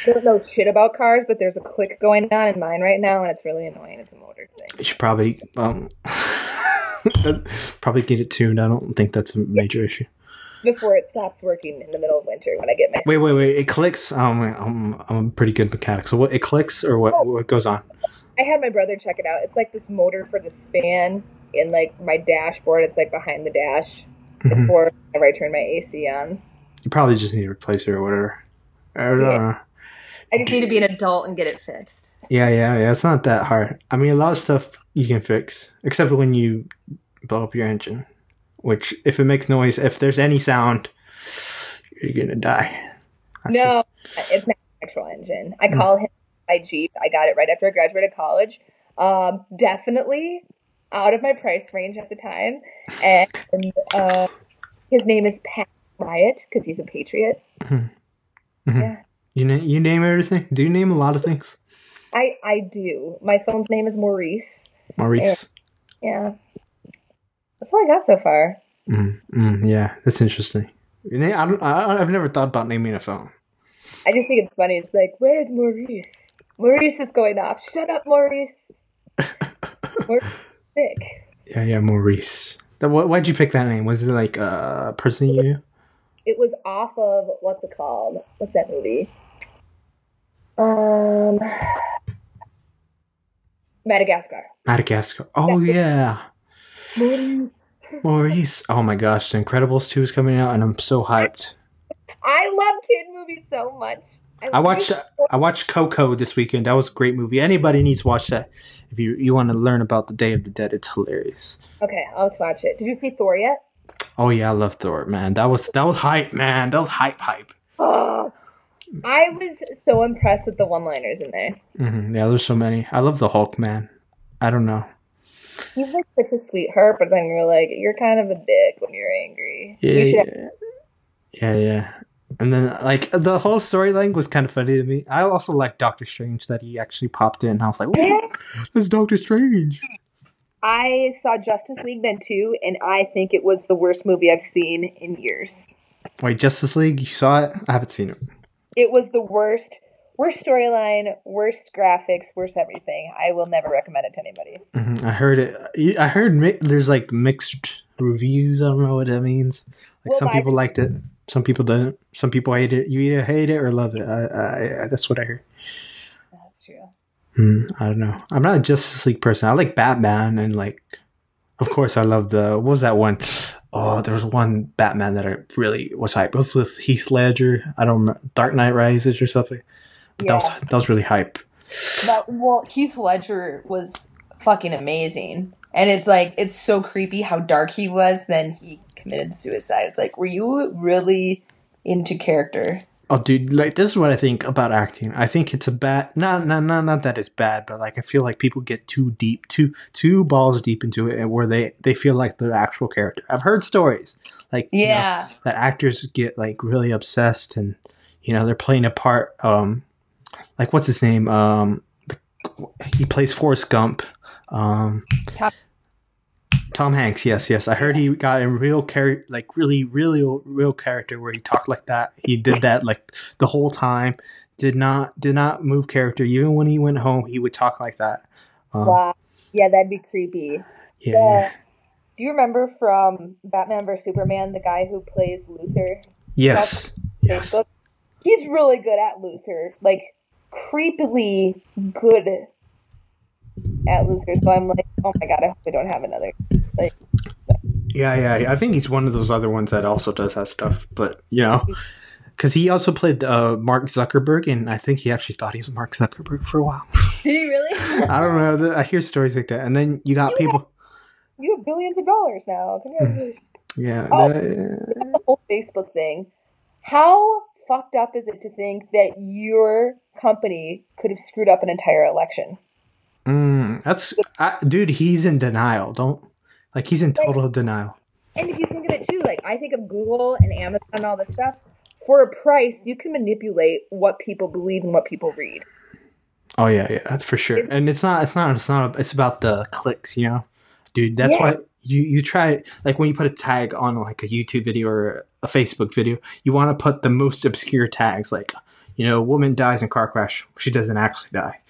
I don't know shit about cars, but there's a click going on in mine right now, and it's really annoying. It's a motor thing. you should probably um, (laughs) probably get it tuned. I don't think that's a major issue. Before it stops working in the middle of winter when I get my Wait, wait, wait! It clicks. Um, I'm I'm a pretty good mechanic. So what? It clicks or what? What goes on? I had my brother check it out. It's like this motor for this fan in like my dashboard. It's like behind the dash. It's Mhm. for whenever I turn my AC on. You probably just need to replace it or whatever. I don't Yeah. know. I just need to be an adult and get it fixed. Yeah, yeah, yeah. It's not that hard. I mean, a lot of stuff you can fix, except when you blow up your engine. Which, if it makes noise, if there's any sound, you're gonna die. Actually, No, it's not an actual engine. I call him my Jeep. I got it right after I graduated college. Um, definitely out of my price range at the time. And uh, his name is Pat Riot because he's a patriot. Mhm. Yeah. You name you name everything. Do you name a lot of things, I, I do. My phone's name is Maurice. Maurice? Yeah. That's all I got so far. Mm, mm, yeah, that's interesting. I don't, I, I've never thought about naming a phone. I just think it's funny. It's like, where's Maurice? Maurice is going off. Shut up, Maurice. (laughs) Maurice is sick. Yeah, yeah, Maurice. Why- Why'd you pick that name? Was it like a person you knew? It was off of what's it called? What's that movie? Um, Madagascar. Madagascar. Oh yeah, Maurice. Maurice. Oh my gosh, The Incredibles two is coming out, and I'm so hyped. I love kid movies so much. I watched I watched Coco this weekend. That was a great movie. Anybody needs to watch that if you you want to learn about the Day of the Dead. It's hilarious. Okay, I'll watch it. Did you see Thor yet? Oh yeah, I love Thor, man. That was that was hype, man. That was hype, hype. Oh, I was so impressed with the one-liners in there. hmm Yeah, there's so many. I love the Hulk, man. I don't know. He's like such a sweetheart, but then you're like, you're kind of a dick when you're angry. Yeah, You yeah, yeah, yeah. And then like the whole storyline was kind of funny to me. I also like Doctor Strange that he actually popped in. I was like, Yeah. "Ooh, that's Doctor Strange. I saw Justice League then too, and I think it was the worst movie I've seen in years. Wait, Justice League? You saw it? I haven't seen it. It was the worst, worst storyline, worst graphics, worst everything. I will never recommend it to anybody. hmm I heard it. I heard mi- there's like mixed reviews. I don't know what that means. Like Well, some people liked it, some people didn't. Some people hate it. You either hate it or love it. I, I, I, that's what I heard. That's true. Hmm, I don't know. I'm not just a Justice League person. I like Batman and like, of course, I love the what was that one? Oh, there was one Batman that I really was hype. It was with Heath Ledger. I don't remember Dark Knight Rises or something. But that was Yeah. that was really hype. That well, Heath Ledger was fucking amazing, and it's like it's so creepy how dark he was. Then he committed suicide. It's like, were you really into character? Oh, dude, like this is what I think about acting. I think it's a bad, not, not, not, not that it's bad, but like I feel like people get too deep, too, too balls deep into it, and where they they feel like the actual character. I've heard stories like you know, Yeah, that actors get like really obsessed, and you know they're playing a part. Um, like what's his name? Um, the, he plays Forrest Gump. Um, Tom- Tom Hanks, yes, yes. I heard he got in real character, like really, really real character where he talked like that. He did that like the whole time. Did not did not move character. Even when he went home, he would talk like that. Um, wow. Yeah, that'd be creepy. yeah, The- yeah. Do you remember from Batman vs Superman the guy who plays Luthor? Yes, yes. He's really good at Luthor, like creepily good at Luthor. So I'm like, oh my god, I hope we don't have another. Like, Yeah, yeah, yeah. I think he's one of those other ones that also does that stuff. But you know, because he also played uh, Mark Zuckerberg, and I think he actually thought he was Mark Zuckerberg for a while. (laughs) did he really? (laughs) I don't know. I hear stories like that, and then you got people. you have billions of dollars now. Congratulations. Yeah, Oh. the- the whole Facebook thing. How fucked up is it to think that your company could have screwed up an entire election? mm, that's I, dude. He's in denial. Don't like he's in total denial. And if you think of it too, like I think of Google and Amazon and all this stuff, for a price, you can manipulate what people believe and what people read. Oh yeah, yeah, that's for sure. It's- And it's not, it's not, it's not. It's about the clicks, you know, dude. That's Yeah. why you you try like when you put a tag on like a YouTube video or a Facebook video, you want to put the most obscure tags, like you know, woman dies in car crash. She doesn't actually die,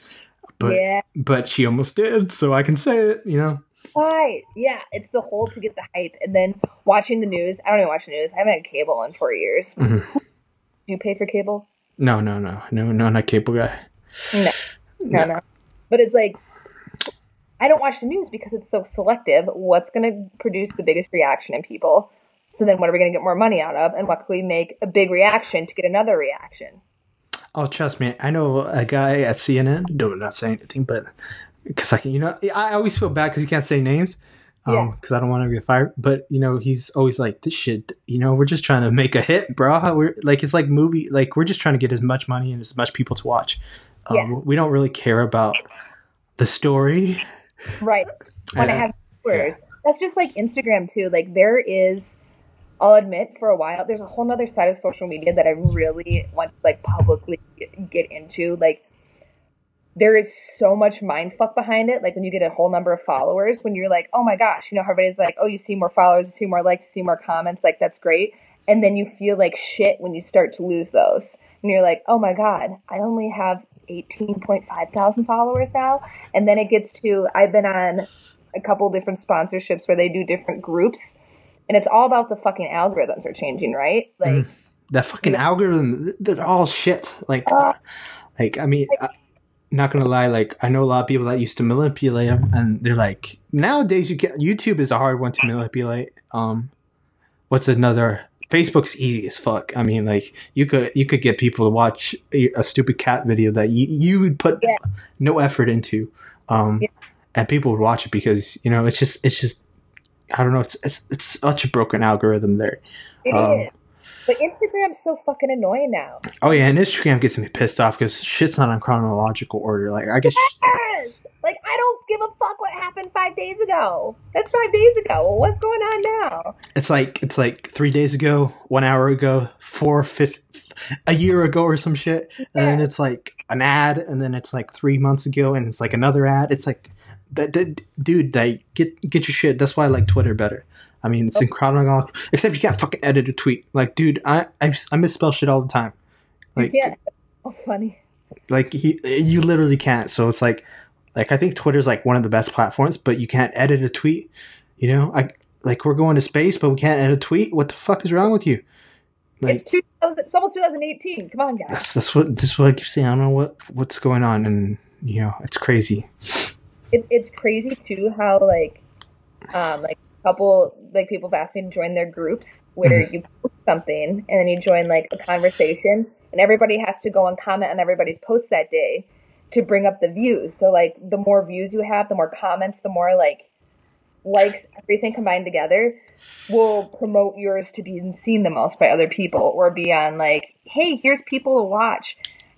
but yeah. but she almost did, so I can say it. You know. Right. Yeah. It's the whole to get the hype. And then watching the news. I don't even watch the news. I haven't had cable in four years. Mhm. Do you pay for cable? No, no, no, no, no, not cable guy. No. No, no. But it's like I don't watch the news because it's so selective. What's going to produce the biggest reaction in people? So then, what are we going to get more money out of? And what can we make a big reaction to get another reaction? Oh, trust me, I know a guy at CNN. No, not saying anything, but because I can, you know, I always feel bad because you can't say names, Yeah. um, because I don't want to get fired. But you know, he's always like, "This shit, you know, we're just trying to make a hit, bro. We're like, it's like movie, like we're just trying to get as much money and as much people to watch. Um, Yeah. We don't really care about the story. Right. Want to Uh, have viewers. That's just like Instagram too. Like there is, I'll admit, for a while, there's a whole nother side of social media that I really want to like publicly get into. Like there is so much mind fuck behind it. Like when you get a whole number of followers, when you're like, oh my gosh, you know, everybody's like, oh, you see more followers, you see more likes, you see more comments, like that's great. And then you feel like shit when you start to lose those. And you're like, oh my God, I only have 18.5 thousand followers now. And then it gets to, I've been on a couple different sponsorships where they do different groups. And it's all about the fucking algorithms are changing, right? Like, That fucking algorithm, they're all shit. Like, Uh, like I mean, I, not gonna lie, like I know a lot of people that used to manipulate them, and they're like nowadays you can YouTube is a hard one to manipulate. Um, what's another? Facebook's easy as fuck. I mean, like you could you could get people to watch a, a stupid cat video that you you would put Yeah. no effort into, um, Yeah. and people would watch it because you know it's just it's just I don't know it's it's it's such a broken algorithm there. It is. Um, But Instagram's so fucking annoying now. Oh yeah, and Instagram gets me pissed off because shit's not in chronological order. Like I guess Yes! Like I don't give a fuck what happened five days ago. That's five days ago. Well, what's going on now? it's like it's like three days ago, one hour ago, four fifth, a year ago or some shit, and then it's like an ad, and then it's like three months ago, and it's like another ad. It's like that, that dude, like get get your shit. That's why I like Twitter better. I mean, it's oh. in chronological, except you can't fucking edit a tweet. Like, dude, I I, I misspell shit all the time. Like, yeah. Oh, funny. like he, you literally can't. So it's like, like I think Twitter's like one of the best platforms, but you can't edit a tweet. You know, I like we're going to space, but we can't edit a tweet. What the fuck is wrong with you? Like it's 2000, It's almost 2018. Come on, guys. that's that's what this is what I keep saying. I don't know what what's going on, and you know, it's crazy. It, it's crazy too how like, um, like a couple like people have asked me to join their groups where you post something and then you join like a conversation and everybody has to go and comment on everybody's post that day to bring up the views. So like the more views you have, the more comments, the more like likes, everything combined together will promote yours to be seen the most by other people or be on like, hey, here's people to watch.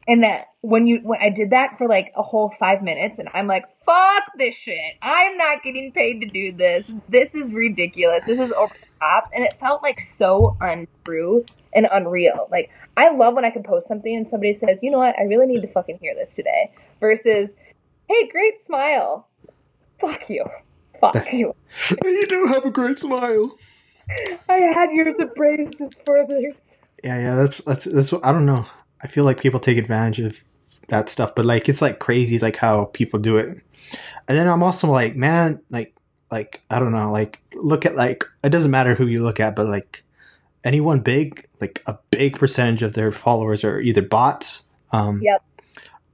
And that when you when I did that for like a whole five minutes and I'm like, fuck this shit. I'm not getting paid to do this. This is ridiculous. This is over the top. And it felt like so untrue and unreal. Like I love when I can post something and somebody says, you know what, I really need to fucking hear this today. Versus, hey, great smile. Fuck you. Fuck (laughs) you. you do have a great smile. I had yours of braces for others. Yeah, yeah, that's that's that's. What, I don't know. I feel like people take advantage of that stuff, but like it's like crazy, like how people do it. And then I'm also like, man, like like I don't know, like look at like it doesn't matter who you look at, but like anyone big, like a big percentage of their followers are either bots, um, Yep.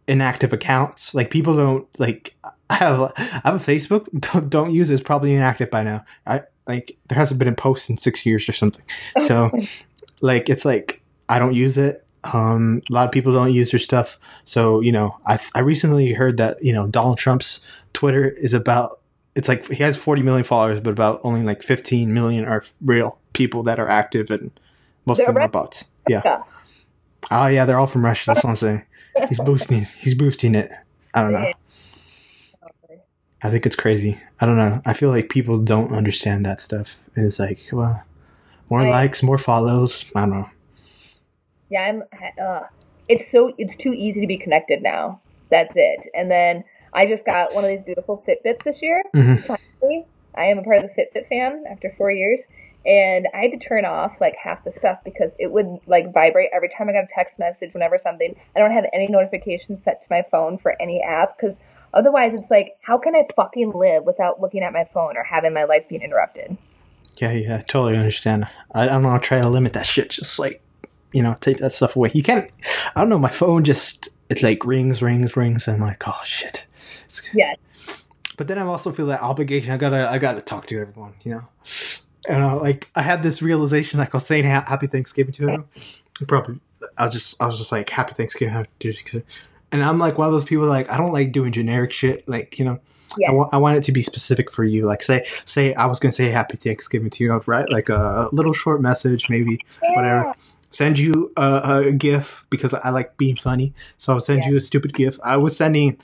inactive accounts. Like people don't like. I have a, I have a Facebook. (laughs) Don't, don't use it. It's probably inactive by now. I like there hasn't been a post in six years or something. So (laughs) like it's like I don't use it. Um, a lot of people don't use their stuff. So you know, I I recently heard that you know Donald Trump's Twitter is about. It's like he has 40 million followers, but about only like 15 million are real people that are active, and most of They're them are bots. Yeah. Yeah. Oh yeah, they're all from Russia. That's what I'm saying. He's (laughs) boosting. He's boosting it. I don't know. I think it's crazy. I don't know. I feel like people don't understand that stuff. It's like, well, more Right. likes, more follows. I don't know. Yeah, I'm. Uh, it's so it's too easy to be connected now. That's it. And then I just got one of these beautiful Fitbits this year. hmm Finally, I am a part of the Fitbit fam after four years, and I had to turn off like half the stuff because it would like vibrate every time I got a text message. Whenever something, I don't have any notifications set to my phone for any app because otherwise, it's like, how can I fucking live without looking at my phone or having my life being interrupted? Yeah, yeah, I totally understand. I, I'm gonna try to limit that shit. Just like, you know, take that stuff away. You can't. I don't know. My phone just it like rings, rings, rings. And I'm like, oh shit. Yeah, But then I also feel that obligation. I gotta, I gotta talk to everyone. You know, and uh, like I had this realization, like I was saying, ha- Happy Thanksgiving to him. Probably, I was just, I was just like, Happy Thanksgiving, Happy Thanksgiving. And I'm like one of those people like I don't like doing generic shit. Like you know, yes, I, wa- I want it to be specific for you. Like say, say I was gonna say Happy Thanksgiving to you, right? Like a little short message, maybe whatever. Send you a, a GIF because I like being funny. So I'll send Yeah. you a stupid GIF. I was sending,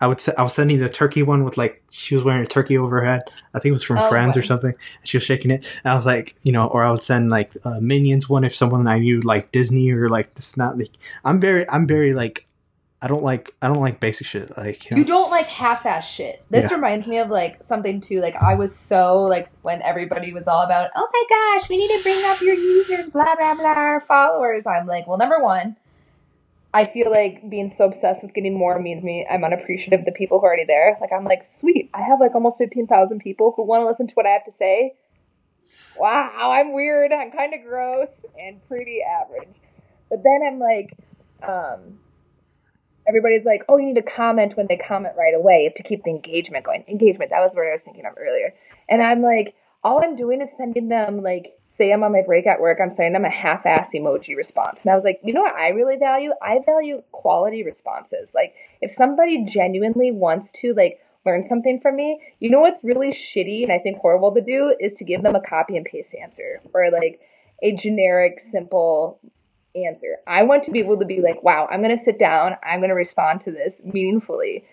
I would, I was sending the turkey one with like she was wearing a turkey over her head. I think it was from Oh, Friends or something. She was shaking it. And I was like, you know, or I would send like uh, Minions one if someone I knew like Disney or like this not like I'm very I'm very like I don't like I don't like basic shit like you know You don't like half-ass shit. This Yeah. reminds me of like something too. Like I was so like when everybody was all about, oh my gosh, we need to bring up your users, blah blah blah, followers. I'm like, well, number one, I feel like being so obsessed with getting more means me I'm unappreciative of the people who are already there. Like I'm like, sweet, I have like almost fifteen thousand people who want to listen to what I have to say. Wow, I'm weird. I'm kind of gross and pretty average. But then I'm like, um, everybody's like, oh, you need to comment when they comment right away. You have to keep the engagement going. Engagement, that was what I was thinking of earlier. And I'm like, all I'm doing is sending them, like, say I'm on my break at work, I'm sending them a half ass emoji response. And I was like, you know what I really value? I value quality responses. Like, if somebody genuinely wants to, like, learn something from me, you know what's really shitty and I think horrible to do is to give them a copy and paste answer or like a generic, simple answer. I want to be able to be like, wow, I'm going to sit down, I'm going to respond to this meaningfully.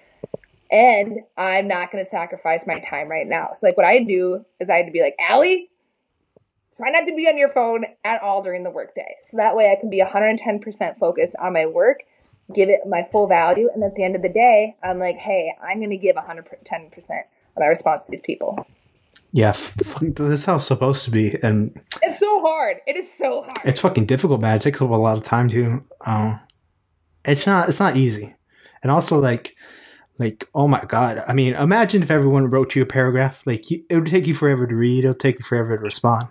And I'm not going to sacrifice my time right now. So, like, what I do is I had to be like, Allie, try not to be on your phone at all during the workday. So that way I can be 110% focused on my work, give it my full value. And at the end of the day, I'm like, hey, I'm going to give 110% of my response to these people. Yeah, f- this is how it's supposed to be, and It's so hard. It is so hard. it's fucking difficult, man. It takes up a lot of time too. Um, it's not. It's not easy, and also like, like oh my god. I mean, imagine if everyone wrote you a paragraph. Like, you, it would take you forever to read. It'll take you forever to respond.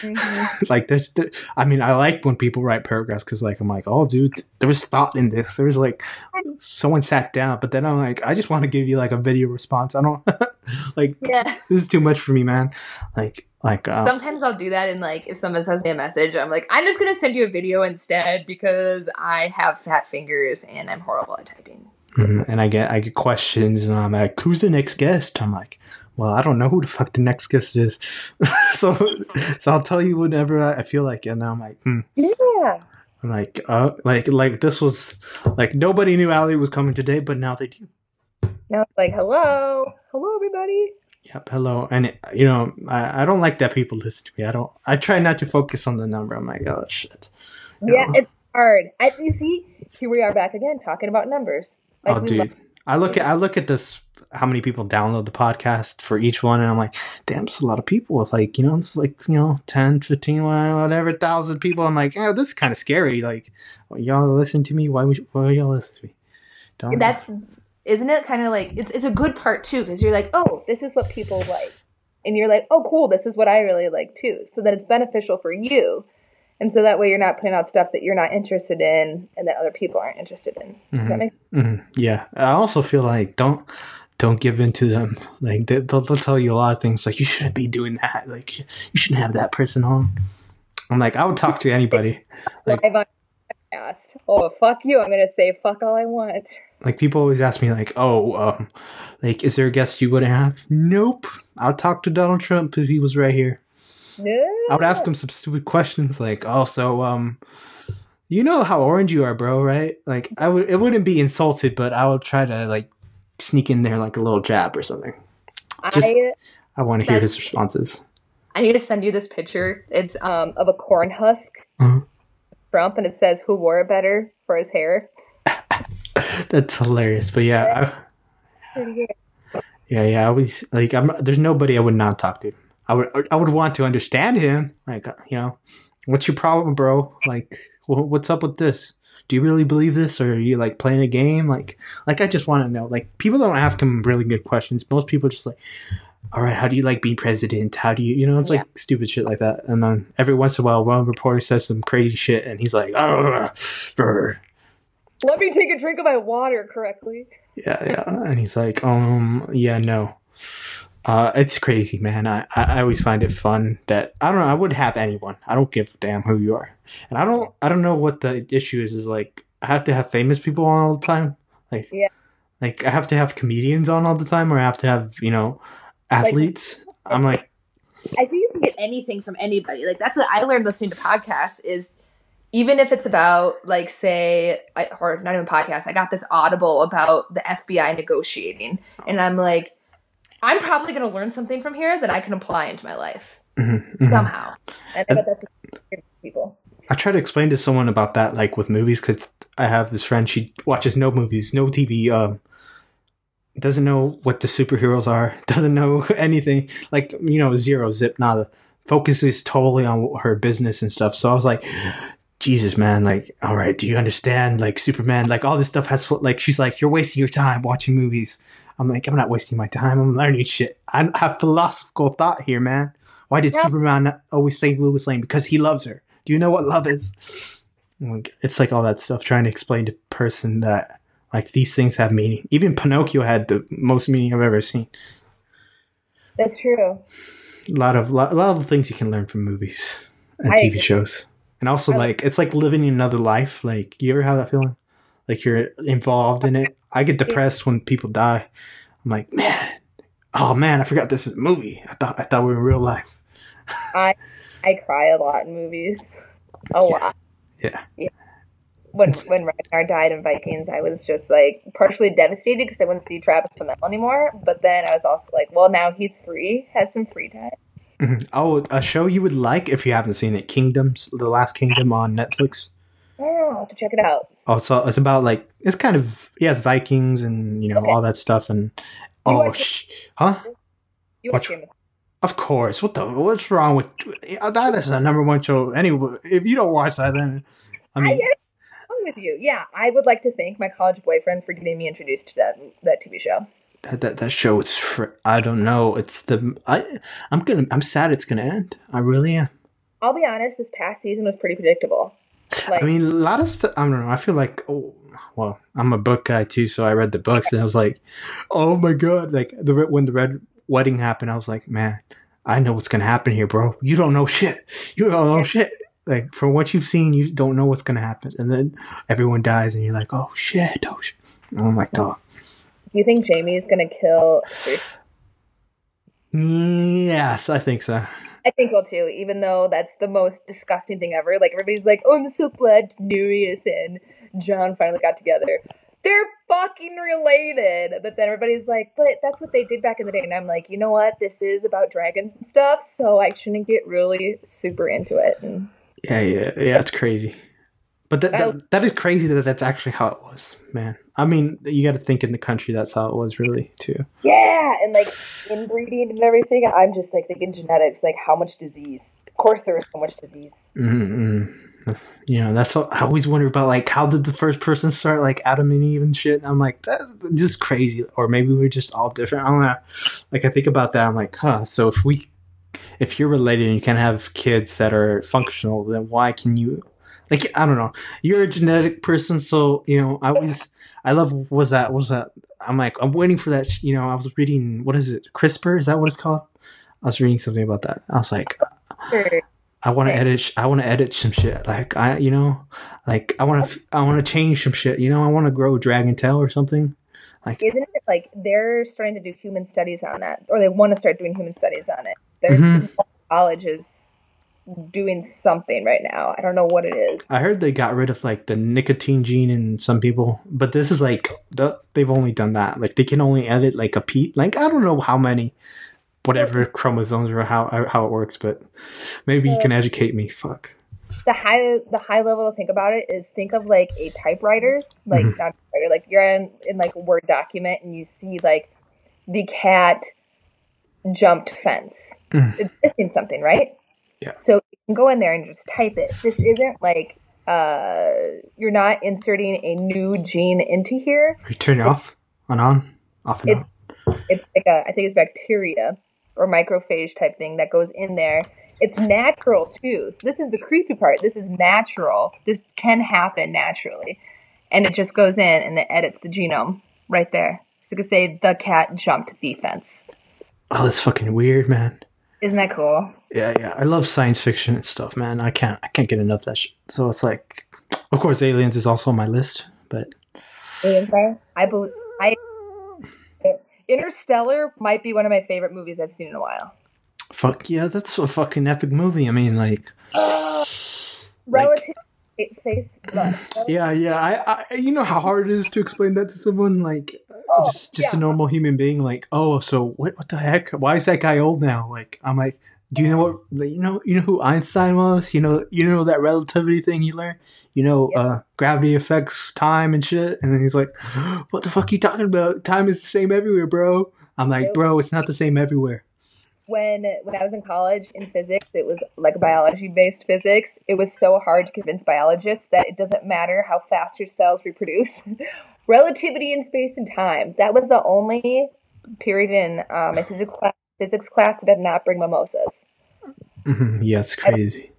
Mhm. (laughs) like, there's, there, I mean, I like when people write paragraphs because, like, I'm like, oh, dude, there was thought in this. There was like, someone sat down. But then I'm like, I just want to give you like a video response. I don't (laughs) like Yeah. this is too much for me, man. Like, like, uh, Sometimes I'll do that, and like if someone sends me a message, I'm like, I'm just gonna send you a video instead because I have fat fingers and I'm horrible at typing. Mhm. and I get I get questions, and I'm like, "Who's the next guest?" I'm like, "Well, I don't know who the fuck the next guest is." (laughs) so, so I'll tell you whenever I feel like, it. and then I'm like, hmm. Yeah. I'm like, uh, like, like this was like nobody knew Ali was coming today, but now they do. Now it's like, hello, hello, everybody. Yep, hello, and it, you know, I, I don't like that people listen to me. I don't. I try not to focus on the number. I'm like, oh shit. You Yeah, know? it's hard. I, you see, here we are back again talking about numbers. oh, dude. love- I look at I look at this how many people download the podcast for each one and I'm like, damn, it's a lot of people. It's like, you know, it's like, you know, 10, 15, whatever, thousand people. I'm like, yeah, this is kind of scary. Like, y'all listen to me? Why would why y'all listen to me? Don't that's isn't it kind of like it's it's a good part too because you're like, oh, this is what people like, and you're like, oh, cool, this is what I really like too. So that it's beneficial for you, and so that way you're not putting out stuff that you're not interested in and that other people aren't interested in. Does that Mhm. make Mhm. Yeah, I also feel like don't don't give in to them. Like they, they'll, they'll tell you a lot of things. Like you shouldn't be doing that. Like you shouldn't have that person on. I'm like, I would talk to anybody. (laughs) Like- live on podcast? Oh, fuck you! I'm gonna say fuck all I want. Like people always ask me, like, oh, um, like, is there a guest you wouldn't have? Nope. I'll talk to Donald Trump if he was right here. No, I would ask him some stupid questions, like, oh, so, um, you know how orange you are, bro, right? Like, I would, it wouldn't be insulted, but I would try to like sneak in there like a little jab or something. just- I I want to hear his responses. I need to send you this picture. It's um of a corn husk, Uh-huh. Trump, and it says who wore it better for his hair. (laughs) That's hilarious. But yeah, I, yeah, yeah. I always like, I'm. There's nobody I would not talk to. I would, I would want to understand him. Like, you know, what's your problem, bro? Like, what's up with this? Do you really believe this, or are you like playing a game? Like, like I just want to know. Like, people don't ask him really good questions. Most people just like, all right, how do you like being president? How do you, you know, it's like stupid shit like that. And then every once in a while, one reporter says some crazy shit, and he's like, oh. Let me take a drink of my water correctly. yeah, yeah. And he's like, um, yeah, no. Uh, it's crazy, man. I, I, always find it fun that I don't know. I would have anyone. I don't give a damn who you are, and I don't. I don't know what the issue is. Is like I have to have famous people on all the time. Like, Yeah. like I have to have comedians on all the time, or I have to have you know athletes. I'm like, I think you can get anything from anybody. Like that's what I learned listening to podcasts is even if it's about like say I, or not even podcasts, I got this audible about the FBI negotiating and I'm like I'm probably going to learn something from here that I can apply into my life mhm, mhm. somehow. And I that's people. I try to explain to someone about that, like with movies, because I have this friend. She watches no movies, no TV. Um, doesn't know what the superheroes are. (laughs) Doesn't know anything. Like you know, zero zip nada. Focuses totally on her business and stuff. So I was like, (gasps) Jesus, man. Like, all right, do you understand? Like Superman, like all this stuff has like. She's like, you're wasting your time watching movies. I'm like, I'm not wasting my time. I'm learning shit. I have philosophical thought here, man. Why did Yeah. Superman always save Lois Lane? Because he loves her. Do you know what love is? It's like all that stuff trying to explain to a person that Like these things have meaning. Even Pinocchio had the most meaning I've ever seen. That's true. A lot of lot, a lot of things you can learn from movies and I TV agree. shows. And also I- like it's like living another life. Like you ever have that feeling? Like you're involved in it. I get depressed when people die. I'm like, man, oh man, I forgot this is a movie. I thought I thought we were in real life. (laughs) I I cry a lot in movies. A lot. Yeah. yeah. When when Ragnar died in Vikings, I was just like partially devastated because I wouldn't see Travis Fimmel anymore. But then I was also like, well, now he's free, has some free time. Mhm. Oh, a show you would like if you haven't seen it, Kingdoms, The Last Kingdom on Netflix. Oh, I'll have to check it out. Oh, so it's about like it's kind of yes, Vikings and you know Okay. all that stuff and oh, sh- huh? You Watch- of course. What the? What's wrong with yeah, that? Is a number one show. Anyway, if you don't watch that, then I mean, I'm with you. Yeah, I would like to thank my college boyfriend for getting me introduced to that that TV show. that that, that show is. Fr- I don't know. It's the. I. I'm gonna. I'm sad it's gonna end. I really am. I'll be honest, this past season was pretty predictable. Like, I mean, a lot of stuff. I don't know. I feel like. Oh, well, I'm a book guy too, so I read the books and I was like, oh my god! Like the when the red wedding happened, I was like, man, I know what's gonna happen here, bro. You don't know shit. You don't know shit. Like from what you've seen, you don't know what's gonna happen, and then everyone dies, and you're like, oh shit, oh shit. Oh my god. do you think Jaime is gonna kill? Yes, I think so. I think will too, even though that's the most disgusting thing ever. Like everybody's like, "Oh, I'm so glad Daenerys and Jon finally got together." They're fucking related, but then everybody's like, "But that's what they did back in the day," and I'm like, you know what? This is about dragons and stuff, so I shouldn't get really super into it. And Yeah, yeah, yeah. It's crazy. But that, that, that is crazy that that's actually how it was, man. I mean, you got to think in the country that's how it was, really, too. yeah, and like inbreeding and everything. I'm just like thinking genetics, like how much disease. Of course, there is so much disease. Mm-mm. You know, that's what I always wonder about. Like, how did the first person start? Like Adam and Eve and shit. I'm like, that's just crazy. Or maybe we're just all different. I don't know. Like, I think about that. I'm like, huh. So if we, if you're related and you can have kids that are functional, then why can you? Like, I don't know. You're a genetic person, so you know. I always, I love. Was that? Was that? I'm like, I'm waiting for that. You know, I was reading. What is it? CRISPR? Is that what it's called? I was reading something about that. I was like, Sure. I want to edit. I want to edit some shit. Like I, you know, like I want to. I want to change some shit. You know, I want to grow dragon tail or something. Like Isn't it like they're starting to do human studies on that, or they want to start doing human studies on it? There's Mhm. college is doing something right now. I don't know what it is. I heard they got rid of like the nicotine gene in some people, but this is like the, they've only done that. Like they can only edit like a pe. Like I don't know how many, whatever chromosomes or how how it works, but maybe you can educate me. Fuck. The high the high level to think about it is think of like a typewriter, like Mhm. not typewriter, like you're in in like a Word document and you see like the cat jumped fence. Mm. It's missing something, right? Yeah. So you can go in there and just type it. This isn't like uh you're not inserting a new gene into here. You turn it off on on off and It's- on? It's like a I think it's bacteria or microphage type thing that goes in there. It's natural too. So this is the creepy part. This is natural. This can happen naturally. And it just goes in and it edits the genome right there. So it could say the cat jumped the fence. Oh, that's fucking weird, man. Isn't that cool? Yeah, yeah. I love science fiction and stuff, man. I can't I can't get enough of that shit. So it's like of course aliens is also on my list, but Aliens I believe I Interstellar might be one of my favorite movies I've seen in a while. fuck yeah, that's a fucking epic movie. I mean like (gasps) Relative face. Yeah, yeah. I, I you know how hard it is to explain that to someone like Oh, just just a normal human being like, "Oh, so what what the heck? Why is that guy old now?" Like I'm like, "Do you know what you know you know who Einstein was? You know you know that relativity thing you learned? You know uh gravity affects time and shit." And then he's like, (gasps) "What the fuck are you talking about? Time is the same everywhere, bro." I'm like, "Bro, it's not the same everywhere." when when I was in college in physics, it was like biology based physics. It was so hard to convince biologists that it doesn't matter how fast your cells reproduce. (laughs) Relativity in space and time. That was the only period in um, my physics class, physics class did not bring mimosas. hmm Yeah, it's crazy.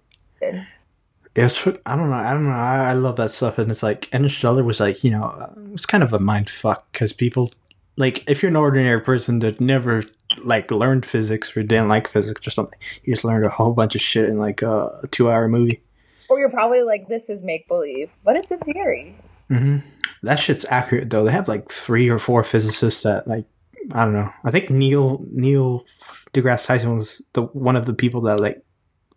it's I don't know I don't know I, I love that stuff and it's like Interstellar was like you know it was kind of a mind fuck because people like if you're an ordinary person that never like learned physics or didn't like physics or something you just learned a whole bunch of shit in like a two hour movie Or you're probably like, this is make believe, but it's a theory. hmm that shit's accurate though they have like three or four physicists that like I don't know I think Neil Neil deGrasse Tyson was the one of the people that like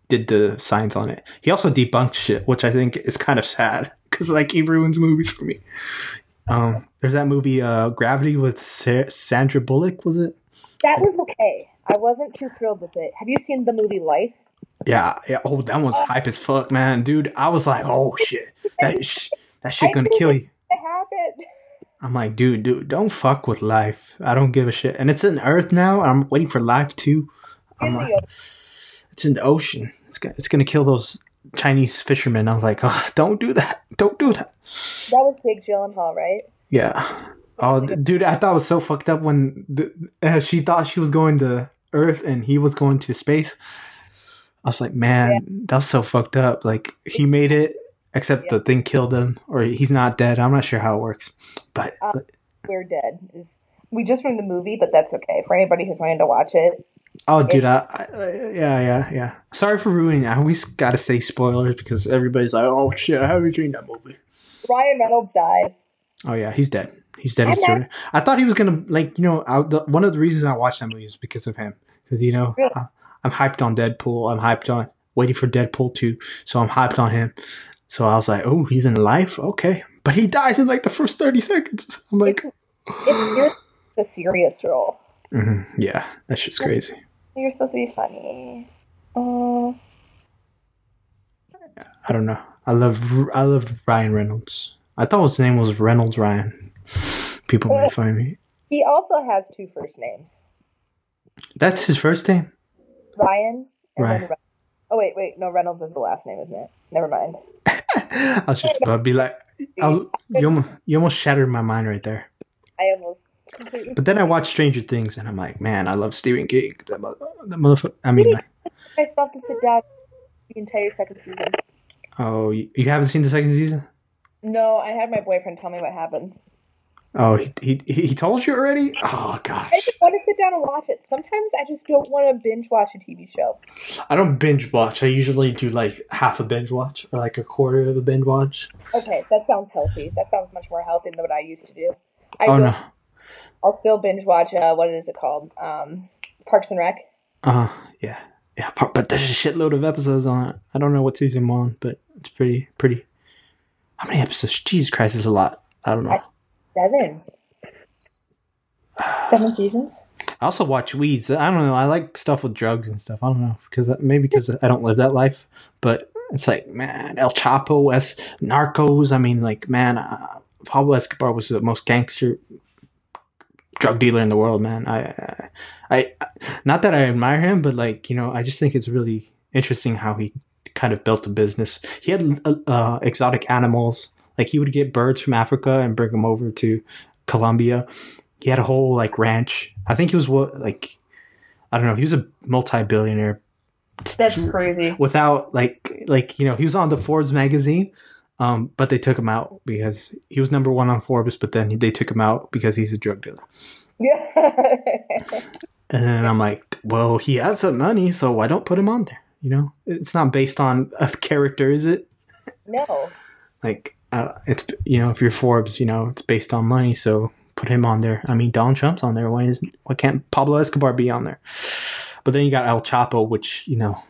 did the science on it. He also debunked shit, which I think is kind of sad (laughs) because like he ruins movies for me. Um, there's that movie uh, Gravity with Sa- Sandra Bullock, was it? That was okay. I wasn't too thrilled with it. Have you seen the movie Life? Yeah, yeah. Oh, that one's hype as fuck, man, dude. I was like, oh shit, that (laughs) sh- that shit gonna kill you. I'm like, dude, dude, don't fuck with life. I don't give a shit. And it's in Earth now. I'm waiting for life too. I'm like, it's in the ocean. It's gonna, it's gonna kill those Chinese fishermen. I was like, oh, (laughs) don't do that. Don't do that. That was Jake Gyllenhaal, right? Yeah. Oh, dude, I thought it was so fucked up when the, uh, she thought she was going to Earth and he was going to space. I was like, man, that's so fucked up. Like he made it, except the thing killed him, or he's not dead. I'm not sure how it works, but Uh, We're dead. Is we just ruined the movie, but that's okay for anybody who's wanting to watch it. oh, dude, I, I, yeah, yeah, yeah. Sorry for ruining. I always gotta say spoilers because everybody's like, oh shit, I haven't seen that movie. Ryan Reynolds dies. Oh yeah, he's dead. He's dead. He's dead. I thought he was gonna like you know. I, the, one of the reasons I watched that movie is because of him. Because you know, Really? I, I'm hyped on Deadpool. I'm hyped on waiting for Deadpool two. So I'm hyped on him. So I was like, oh, he's in life. Okay, but he dies in like the first thirty seconds. I'm like, It's the serious role. mhm, yeah, that shit's crazy. You're supposed to be funny. Oh, I don't know. I love I love Ryan Reynolds. I thought his name was Reynolds Ryan. People may find me. he also has two first names, That's his first name. Ryan and Right. then. Re- oh wait, wait, no, Reynolds is the last name, isn't it? Never mind. (laughs) I was just about to be like, I'll, you, almost, you almost shattered my mind right there. I almost completely. But then I watched Stranger Things, and I'm like, man, I love Stephen King. That, mother, that motherfucker. I mean, like, myself to sit down the entire second season. oh, you, you haven't seen the second season? No, I had my boyfriend tell me what happens. Oh, he he, he told you already? Oh gosh, I just want to sit down and watch it. Sometimes I just don't want to binge watch a TV show. I don't binge watch. I usually do like half a binge watch or like a quarter of a binge watch. Okay, that sounds healthy. That sounds much more healthy than what I used to do. I Oh will, no. I'll still binge watch. Uh, what is it called? Um, Parks and Rec. Uh huh. Yeah. Yeah. But there's a shitload of episodes on it. I don't know what season I'm but it's pretty pretty. How many episodes? Jesus Christ, is a lot. I don't know. Seven. Seven seasons. I also watch Weeds. I don't know. I like stuff with drugs and stuff. I don't know because maybe because I don't live that life, but it's like man, El Chapo, S, Narcos. I mean, like man, uh, Pablo Escobar was the most gangster drug dealer in the world. Man, I, I, I, not that I admire him, but like you know, I just think it's really interesting how he kind of built a business. He had uh, uh, exotic animals. Like he would get birds from Africa and bring them over to Colombia he had a whole like ranch. I think he was what like I don't know. He was a multi-billionaire That's crazy. without like like you know he was on the Forbes magazine, um, but they took him out because he was number one on Forbes. But then they took him out because he's a drug dealer. Yeah. (laughs) And then I'm like, well, he has some money, so why don't put him on there? You know, it's not based on a (laughs) character, is it? no. Like uh, it's you know if you're Forbes, you know it's based on money, so put him on there. I mean, Donald Trump's on there. Why is why can't Pablo Escobar be on there? But then you got El Chapo, which you know,